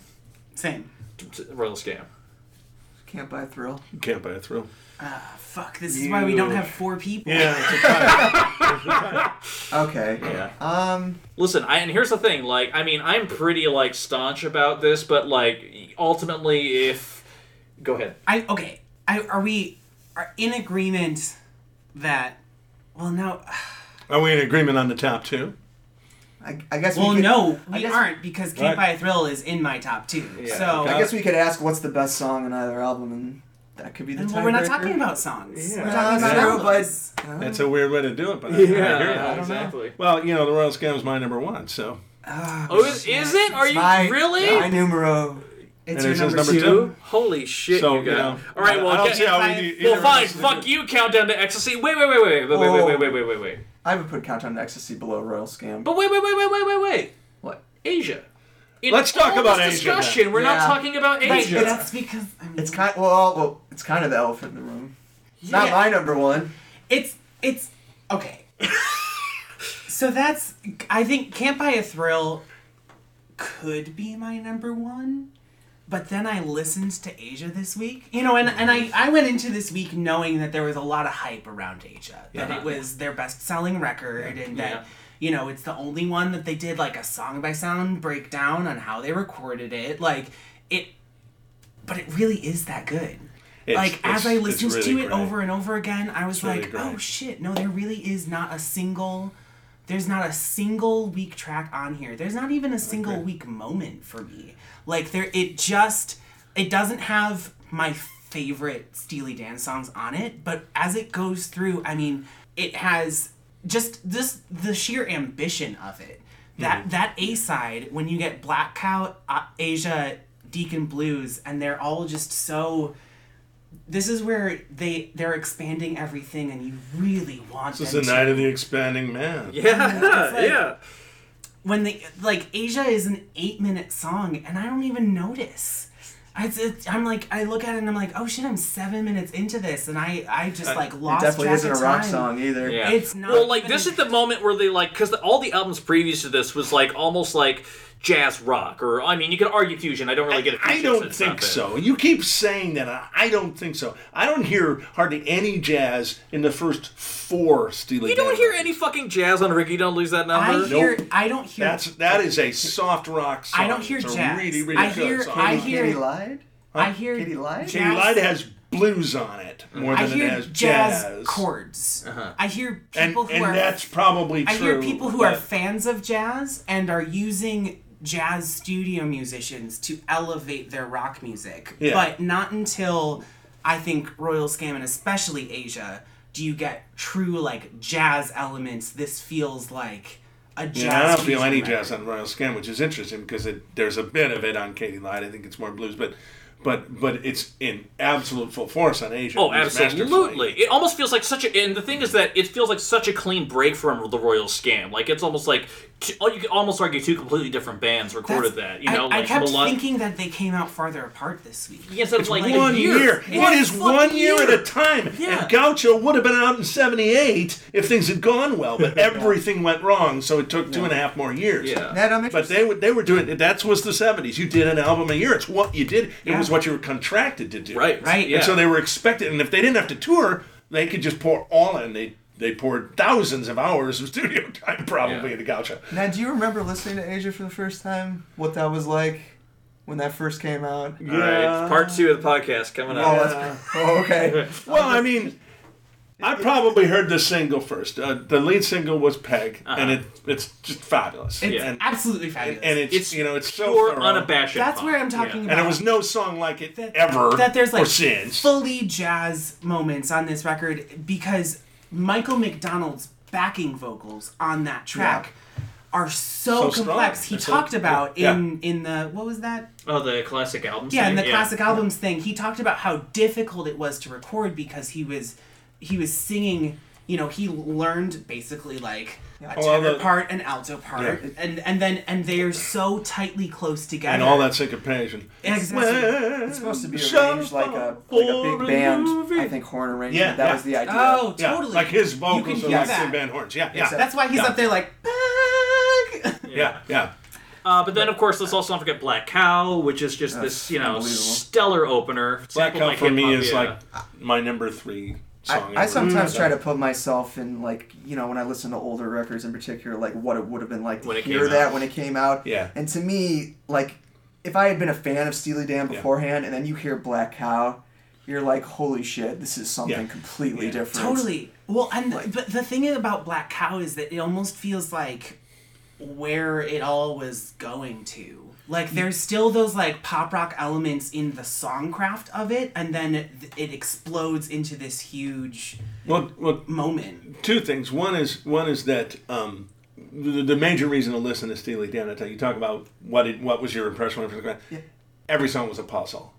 Same. Royal Scam. can't buy a thrill. Can't buy a thrill. Ah, fuck, this is why we don't have four people. Yeah, it's a tie. Okay. Yeah. Um. Listen, I, and here's the thing. Like, I mean, I'm pretty like staunch about this, but like, ultimately, if go ahead. I okay. I are we are in agreement that well no Are we in agreement on the top two? I, I guess. well we could, no we guess, aren't because Can't Right. Buy a Thrill is in my top two. Yeah, so okay. I guess we could ask what's the best song on either album, and that could be the. Well, we're not tiebreaker. talking about songs. Yeah. We're Uh, talking about true, but albums. uh, That's a weird way to do it, but I, I hear Yeah, you. exactly. Well, you know, the Royal Scam is my number one, so Oh, is, is it? Are you my, really? My numero. it's and your number, number two. two? Holy shit, so you you got. know. All right, well, I don't get- see how I- we, well, fine. Fuck you. Countdown to ecstasy. Wait, wait, wait, wait, wait, wait, wait, wait, wait, wait, wait, wait. I would put Countdown to Ecstasy below Royal Scam. But wait, wait, wait, wait, wait, wait, wait. what? Aja. In Let's talk all about this Aja, then. discussion. We're not Yeah. talking about But Aja. that's because I mean, It's kind well, well, it's kind of the elephant in the room. It's not Yeah. my number one. It's it's okay. so that's I think Can't Buy a Thrill could be my number one. But then I listened to Aja this week. You know, and, and I, I went into this week knowing that there was a lot of hype around Aja. That Yeah. it was their best selling record and that Yeah. you know, it's the only one that they did like a song by sound breakdown on how they recorded it. Like it but it really is that good. It's- like as I listened really to it great. over and over again, I was like. "Oh shit! No, there really is not a single. There's not a single weak track on here. There's not even a single weak moment for me. Like there, it just it doesn't have my favorite Steely Dan songs on it, but as it goes through, I mean, it has just this the sheer ambition of it. That Mm-hmm. that A side when you get Black Cow, uh, Aja, Deacon Blues, and they're all just so this is where they they're expanding everything and you really want This is them the to. night of the expanding man. yeah, It's like- yeah. When they like Aja is an eight minute song and I don't even notice. It's, it's, I'm like I look at it and I'm like oh shit I'm seven minutes into this and I I just uh, like lost. It lost definitely track isn't a rock time. song either. Yeah. It's not Well, like this a- is the moment where they like because all the albums previous to this was like almost like jazz rock, or I mean, you could argue fusion. I don't really get it. I don't think that. so. You keep saying that. I- I don't think so. I don't hear hardly any jazz in the first four Steely You don't hear records. any fucking jazz on Rikki. Don't lose that number. I hear I don't hear That's that is a soft rock song. I don't hear it's a jazz. really really I good hear- song. I hear- Katy Lied. I hear Katy Lied. jazz- Katy Lied has blues on it more I than hear it has jazz, jazz. chords. Uh-huh. I hear and people who and are that's probably true. I hear people who are fans of jazz and are using jazz studio musicians to elevate their rock music. Yeah. But not until I think Royal Scam and especially Aja do you get true like jazz elements. This feels like a jazz. Yeah, I don't feel any record. jazz on Royal Scam, which is interesting because it, there's a bit of it on Katy Lied. I think it's more blues, but but but it's in absolute full force on Aja. Oh, absolutely! It almost feels like such a, and the thing is that it feels like such a clean break from the Royal Scam. Like it's almost like, two, oh, you could almost argue two completely different bands recorded That's- that. You know, I, like I kept melod- thinking that they came out farther apart this week. instead of It's like one a year. year. It is fucking one year at a time. Yeah. And Gaucho would have been out in '78 if things had gone well, but everything went wrong, so it took two and a half more years. Yeah. Ned, I'm But they were they were doing that was the '70s. You did an album a year. It's what you did. It Yeah. was what you were contracted to do. Right. Right. Yeah. And so they were expected, and if they didn't have to tour, they could just pour all in. They they poured thousands of hours of studio time probably Yeah. into Gaucho. Now, do you remember listening to Aja for the first time? What that was like when that first came out? All right, part two of the podcast coming Oh, up. that's, oh okay. Well, I mean, I probably heard the single first. Uh, the lead single was Peg, and it it's just fabulous. It's Yeah. and, absolutely fabulous. and it's, It's you know it's so Pure, thorough. unabashed. That's pop. where I'm talking Yeah. about. and there was no song like it that, ever that there's or like since. fully jazz moments on this record because Michael McDonald's backing vocals on that track are so, So strong. complex. He They're so- talked about yeah. in in the what was that? Oh, the classic albums. Yeah, in thing? the classic albums thing, he talked about how difficult it was to record because he was he was singing. You know, he learned basically like a Well, tenor the- part, an alto part, Yeah. and and then and they're so tightly close together. and all that syncopation. Exactly. It's supposed to be arranged like a like a big band. I think horn arrangement. Yeah, that yeah. was the idea. Oh, Yeah, totally. like his You vocals can are hear like that. Sid Van Horns. Yeah, yeah, Exactly. That's why he's Yeah. up there like. "Bang!" yeah, yeah. Uh, but then, of course, let's also not forget Black Cow, which is just this, you know, stellar opener. Black Cow like for me is yeah. like my number three song. I, I sometimes Mm. try to put myself in like you know when I listen to older records in particular like what it would have been like to When hear that out. when it came out. Yeah. And to me, like if I had been a fan of Steely Dan Yeah. beforehand and then you hear Black Cow, you're like, holy shit, this is something Yeah. completely Yeah. different. Totally. Well, and Like- but the thing about Black Cow is that it almost feels like where it all was going to. Like there's still those like pop rock elements in the songcraft of it, and then it, it explodes into this huge Well, well, moment. two things. One is one is that um, the, the major reason to listen to Steely Dan. I tell you, you talk about what it, what was your impression when it out. Yeah. Every song was a puzzle.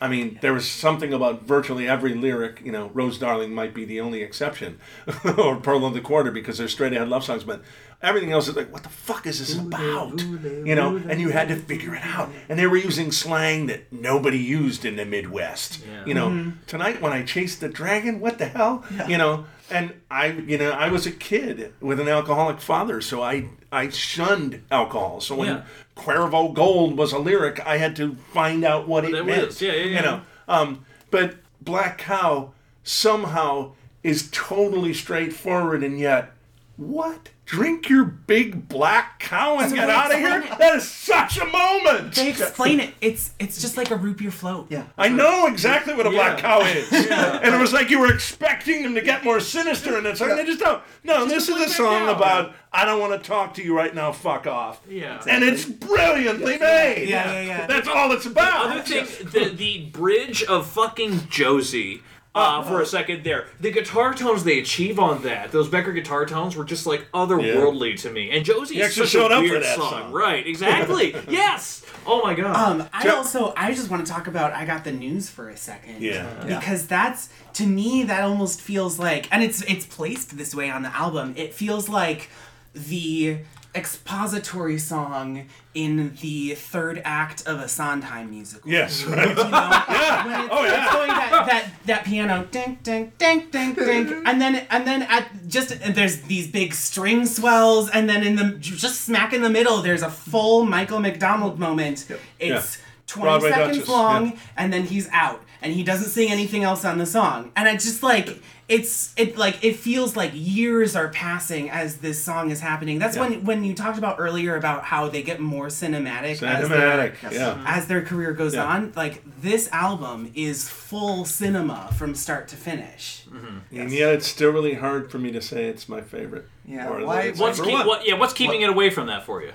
I mean, there was something about virtually every lyric. You know, Rose Darling might be the only exception, or Pearl of the Quarter because they're straight ahead love songs. But everything else is like, what the fuck is this about? You know, and you had to figure it out. And they were using slang that nobody used in the Midwest. Yeah. You know, tonight when I chased the dragon, what the hell? You know, and I, you know, I was a kid with an alcoholic father, so I, I shunned alcohol. So when Yeah. Cuervo Gold was a lyric, I had to find out what it it meant. was. Yeah, yeah, yeah. You know, um, but Black Cow somehow is totally straightforward, and yet, what? Drink your big black cow and So get out of here? it. That is such a moment. They explain it. It's it's just like a root beer float. Yeah. I know exactly what a black cow is. And it was like you were expecting them to get more sinister, and it's like, they just don't. No, this is a song cow. about, I don't want to talk to you right now, fuck off. Yeah. And it's brilliantly made. Yeah, yeah, yeah. That's all it's about. The Other thing, the the bridge of fucking Josie. Uh, for a second there, the guitar tones they achieve on that, those Becker guitar tones were just like otherworldly to me. And Josie He is actually such showed a up for that song. song. right? Exactly. yes. Oh my god. Um, I Jeff- also I just want to talk about I got the news for a second. Yeah. Yeah. Because that's to me that almost feels like and it's it's placed this way on the album. It feels like the expository song in the third act of a Sondheim musical. Yes, right. You know, when it's, Oh, yeah. it's going that, that that piano ding ding ding ding ding, and then and then at just and there's these big string swells, and then in the just smack in the middle, there's a full Michael McDonald moment. It's Yeah. 20 Broadway seconds Duchess, long, yeah. and then he's out, and he doesn't sing anything else on the song, and it's just like. It's it like it feels like years are passing as this song is happening. That's when when you talked about earlier about how they get more cinematic, as their- Cinematic. Yeah. Mm-hmm. as their career goes Yeah. on, like this album is full cinema from start to finish. Mm-hmm. And yet it's still really hard for me to say it's my favorite. Yeah, why- what's keep, what? Yeah. What's keeping it away from that for you?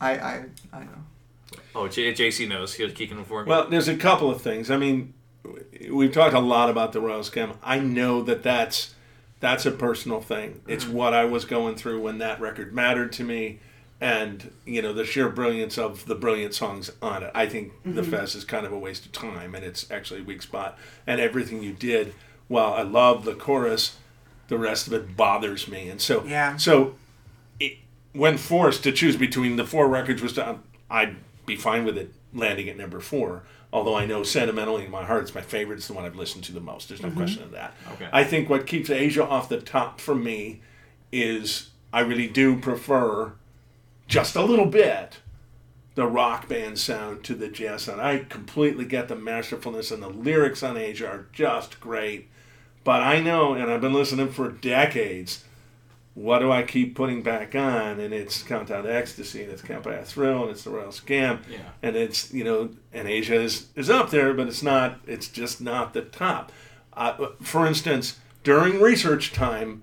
I I I know. Oh, J- JC knows. He was keeping it for me. Well, there's a couple of things. I mean, we've talked a lot about the Royal Scam. I know that that's that's a personal thing. It's mm-hmm. what I was going through when that record mattered to me, and you know the sheer brilliance of the brilliant songs on it. I think the mm-hmm. Fez is kind of a waste of time, and it's actually a weak spot. And everything you did, while I love the chorus, the rest of it bothers me. And so, Yeah. so it, when forced to choose between the four records was done, um, I'd be fine with it landing at number four. Although I know sentimentally in my heart it's my favorite, it's the one I've listened to the most. There's no mm-hmm. question of that. Okay. I think what keeps Aja off the top for me is I really do prefer just a little bit the rock band sound to the jazz sound. I completely get the masterfulness and the lyrics on Aja are just great. But I know, and I've been listening for decades, what do I keep putting back on? And it's Countdown to Ecstasy, and it's Can't Buy a Thrill, and it's The Royal Scam. Yeah. And it's, you know, and Aja is, is up there, but it's not, it's just not the top. Uh, for instance, during research time,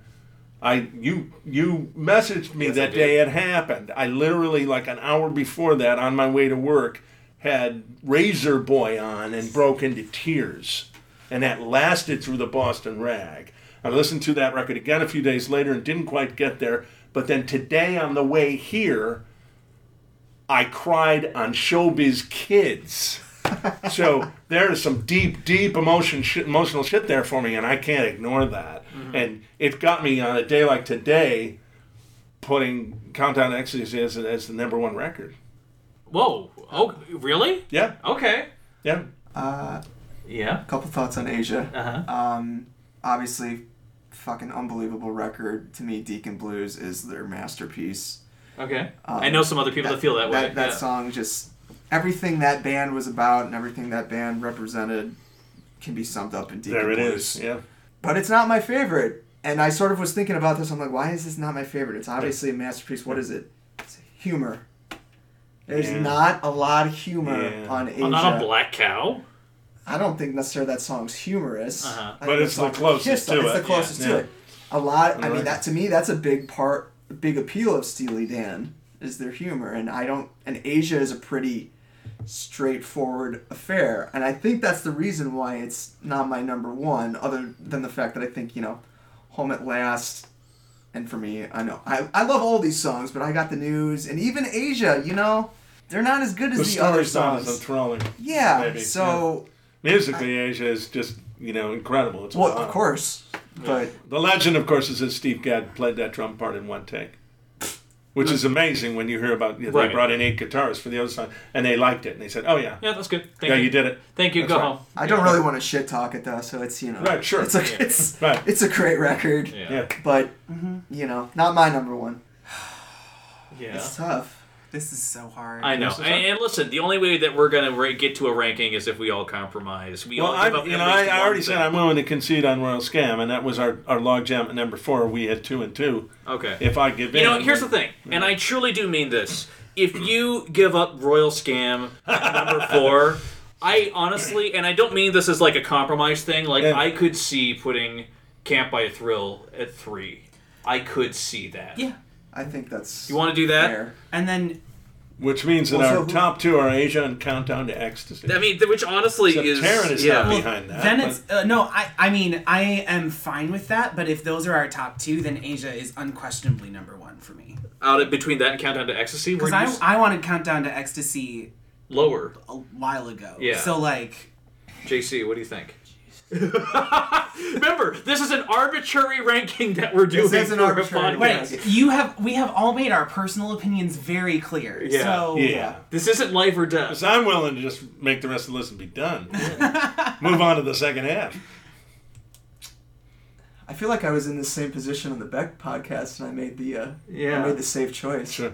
I you you messaged me Yes, that day it happened. I literally like an hour before that on my way to work had Razor Boy on and broke into tears. And that lasted through the Boston Rag. I listened to that record again a few days later and didn't quite get there. But then today on the way here, I cried on Showbiz Kids. so there is some deep, deep emotion, shit, emotional shit there for me, and I can't ignore that. And it got me on a day like today, putting Countdown to Ecstasy as, as the number one record. Whoa. Oh, really? Yeah, Okay. yeah. Uh, Yeah. a couple thoughts on Aja. Uh huh. Um, obviously, fucking unbelievable record to me. Deacon Blues is their masterpiece. Okay. Um, I know some other people that, feel that, way. That, that yeah. song just everything that band was about and everything that band represented can be summed up in Deacon There it Blues. is. Yeah. But it's not my favorite. And I sort of was thinking about this. I'm like, why is this not my favorite? It's obviously a masterpiece. What is it? It's humor. There's Yeah. not a lot of humor Yeah. on Aja. Not a black cow. I don't think necessarily that song's humorous. Uh-huh. But think it's the closest kissed to on- It's it. the closest Yeah. to Yeah. it. A lot. I mean, Right. that to me, that's a big part, big appeal of Steely Dan is their humor, and I don't. And Aja is a pretty straightforward affair, and I think that's the reason why it's not my number one. Other than the fact that I think you know, Home at Last. And for me, I know I, I love all these songs, but I got the news and even Aja, you know, they're not as good as The the, story other is not as songs. enthralling. Yeah. maybe, so Musically, Aja is just you know incredible. It's well, wild. of course, but The legend, of course, is that Steve Gadd played that drum part in one take, which is amazing when you hear about. You know, Right. They brought in eight guitarists for the other song, and they liked it, and they said, "Oh yeah, Yeah, that's good. Thank yeah, you. you did it." Thank you. That's Go right. home. I don't really want to shit talk it though. So it's you know, Right, sure. It's a, it's Right. it's a great record, Yeah. Yeah, but mm-hmm, you know, not my number one. Yeah. It's tough. This is so hard. I know. And, and listen, the only way that we're going to ra- get to a ranking is if we all compromise. We Well, all I, give up you know, I, I one already said. I'm willing to concede on Royal Scam, and that was our, our log jam at number four. We had two and two. Okay. If I give You in, know, here's the thing, and I truly do mean this. If you give up Royal Scam at number four, I honestly, and I don't mean this as like a compromise thing, like Yeah. I could see putting Can't Buy a Thrill at three. I could see that. Yeah. I think that's. You want to do that? fair. And then Which means that Well, so our who- top two are Aja and Countdown to Ecstasy. I mean, th- which honestly Except is Taran is yeah. not well, behind that. then but- it's uh, no. I I mean I am fine with that. But if those are our top two, then Aja is unquestionably number one for me. out of, between that and Countdown to Ecstasy. Because Where I you s- I wanted Countdown to Ecstasy lower. a while ago. Yeah. So like JC, what do you think? Remember, this is an arbitrary ranking that we're doing This is an arbitrary- podcast. wait, Yes. you have we have all made our personal opinions very clear. Yeah. So yeah. This isn't life or death. Because I'm willing to just make the rest of the list and be done. Move on to the second half. I feel like I was in the same position on the Beck podcast, and I made the uh, Yeah. I made the safe choice. Sure.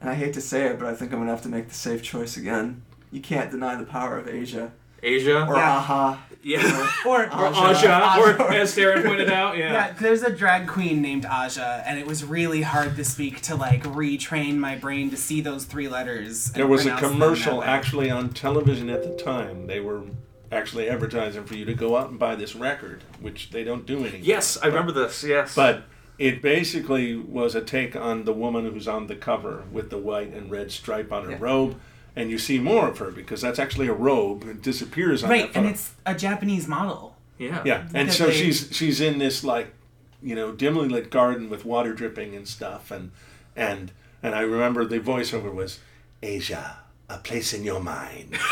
And I hate to say it, but I think I'm gonna have to make the safe choice again. You can't deny the power of Aja Asia. or Yeah. Aha. yeah. Or Or Aja. Aja, or as Darren pointed out, Yeah, yeah. there's a drag queen named Aja, and it was really hard this week to like retrain my brain to see those three letters. and There was a commercial actually on television at the time. They were actually advertising for you to go out and buy this record, which they don't do anymore. Yes, I remember this. Yes. But it basically was a take on the woman who's on the cover with the white and red stripe on her Yeah. robe. And you see more of her because that's actually a robe. It disappears on Right, that photo. and it's a Japanese model. yeah. Yeah, and so they- she's she's in this like, you know, dimly lit garden with water dripping and stuff, and and and I remember the voiceover was, Aja, a place in your mind.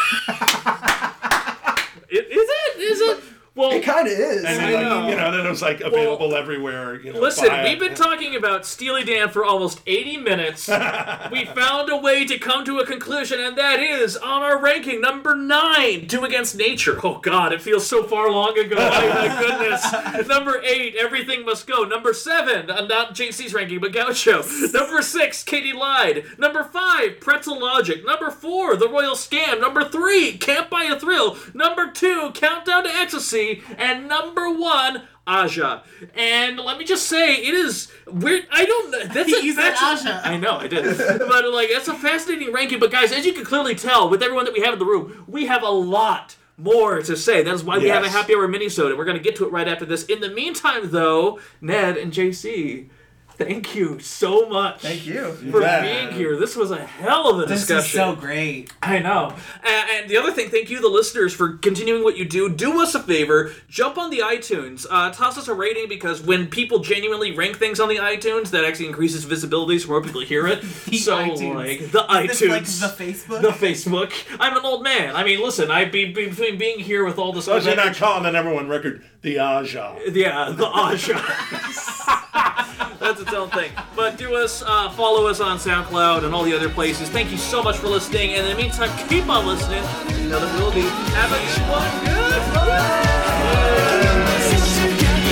It, is it? Is it? Well, It kind of is. And I then, like, know. you know, then it was like available everywhere. You know, Listen, we've been talking about Steely Dan for almost 80 minutes. we found a way to come to a conclusion, and that is on our ranking number nine, Two Against Nature. Oh, God, it feels so far long ago. My, my goodness. number eight, Everything Must Go. Number seven, uh, not JC's ranking, but Gaucho. number six, Katy Lied. Number five, Pretzel Logic. Number four, The Royal Scam. Number three, Can't Buy a Thrill. Number two, Countdown to Ecstasy. And number one, Aja. And let me just say, it is weird. I don't know. That's a You said fascin- Aja. I know, I did. but like, that's a fascinating ranking. But guys, as you can clearly tell, with everyone that we have in the room, we have a lot more to say. That is why we have a happy hour minisode, and we're going to get to it right after this. In the meantime, though, Ned and JC, thank you so much. Thank you. For bet. being here. This was a hell of a This discussion. is so great. I know. And, and the other thing, thank you, the listeners, for continuing what you do. Do us a favor, jump on the iTunes, uh, toss us a rating because when people genuinely rank things on the iTunes, that actually increases visibility so more people hear it. The so, iTunes. like, the Is iTunes. this like the Facebook? the Facebook. I'm an old man. I mean, listen, I be, be between being here with all this. So they're not calling the number one record the Aja. Yeah, the Aja. That's its own thing. But do us, uh, follow us on SoundCloud and all the other places. Thank you so much for listening. And in the meantime, keep on listening. You know that we'll be having one good.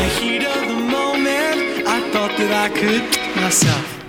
the heat of the moment, I thought that I could myself.